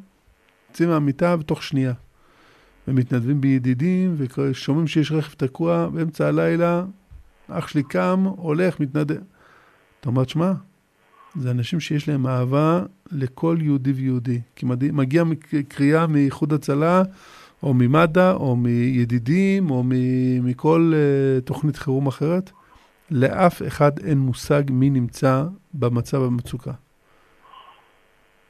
יוצאים מהמיטה בתוך שנייה. ומתנדבים בידידים, ושומעים שיש רכב תקוע באמצע הלילה, אח שלי קם, הולך, מתנדב. אתה אומר, שמע, זה אנשים שיש להם אהבה לכל יהודי ויהודי. כי מגיע קריאה מאיחוד הצלה, או ממד"א, או מידידים, או מכל uh, תוכנית חירום אחרת, לאף אחד אין מושג מי נמצא במצב המצוקה.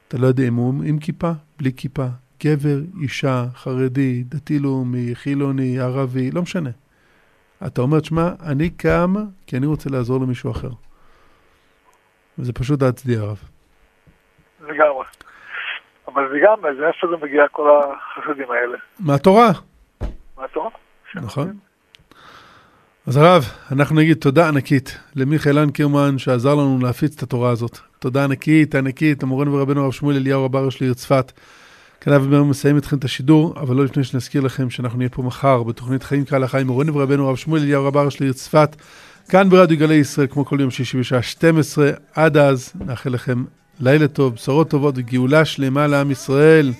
אתה לא יודע אם הוא עם כיפה, בלי כיפה, גבר, אישה, חרדי, דתי-לאומי, חילוני, ערבי, לא משנה. אתה אומר, שמע, אני קם כי אני רוצה לעזור למישהו אחר. וזה פשוט להצדיע הרב. לגמרי. אבל זה גם, זה איפה זה מגיע כל החסדים האלה? מהתורה. מהתורה. נכון. אז הרב, אנחנו נגיד תודה ענקית למיכאל אנקרמן שעזר לנו להפיץ את התורה הזאת. תודה ענקית, ענקית, למורנו ורבנו הרב שמואל אליהו רב הראש לעיר צפת. כאן אבי מסיים אתכם את השידור, אבל לא לפני שנזכיר לכם שאנחנו נהיה פה מחר בתוכנית חיים כהלכה עם מורנו ורבנו הרב שמואל אליהו רב הראש לעיר צפת. כאן ברדיו גלי ישראל, כמו כל יום שישי בשעה 12. עד אז, נאחל לכם לילה טוב, בשורות טובות וגאולה שלמה לעם ישראל.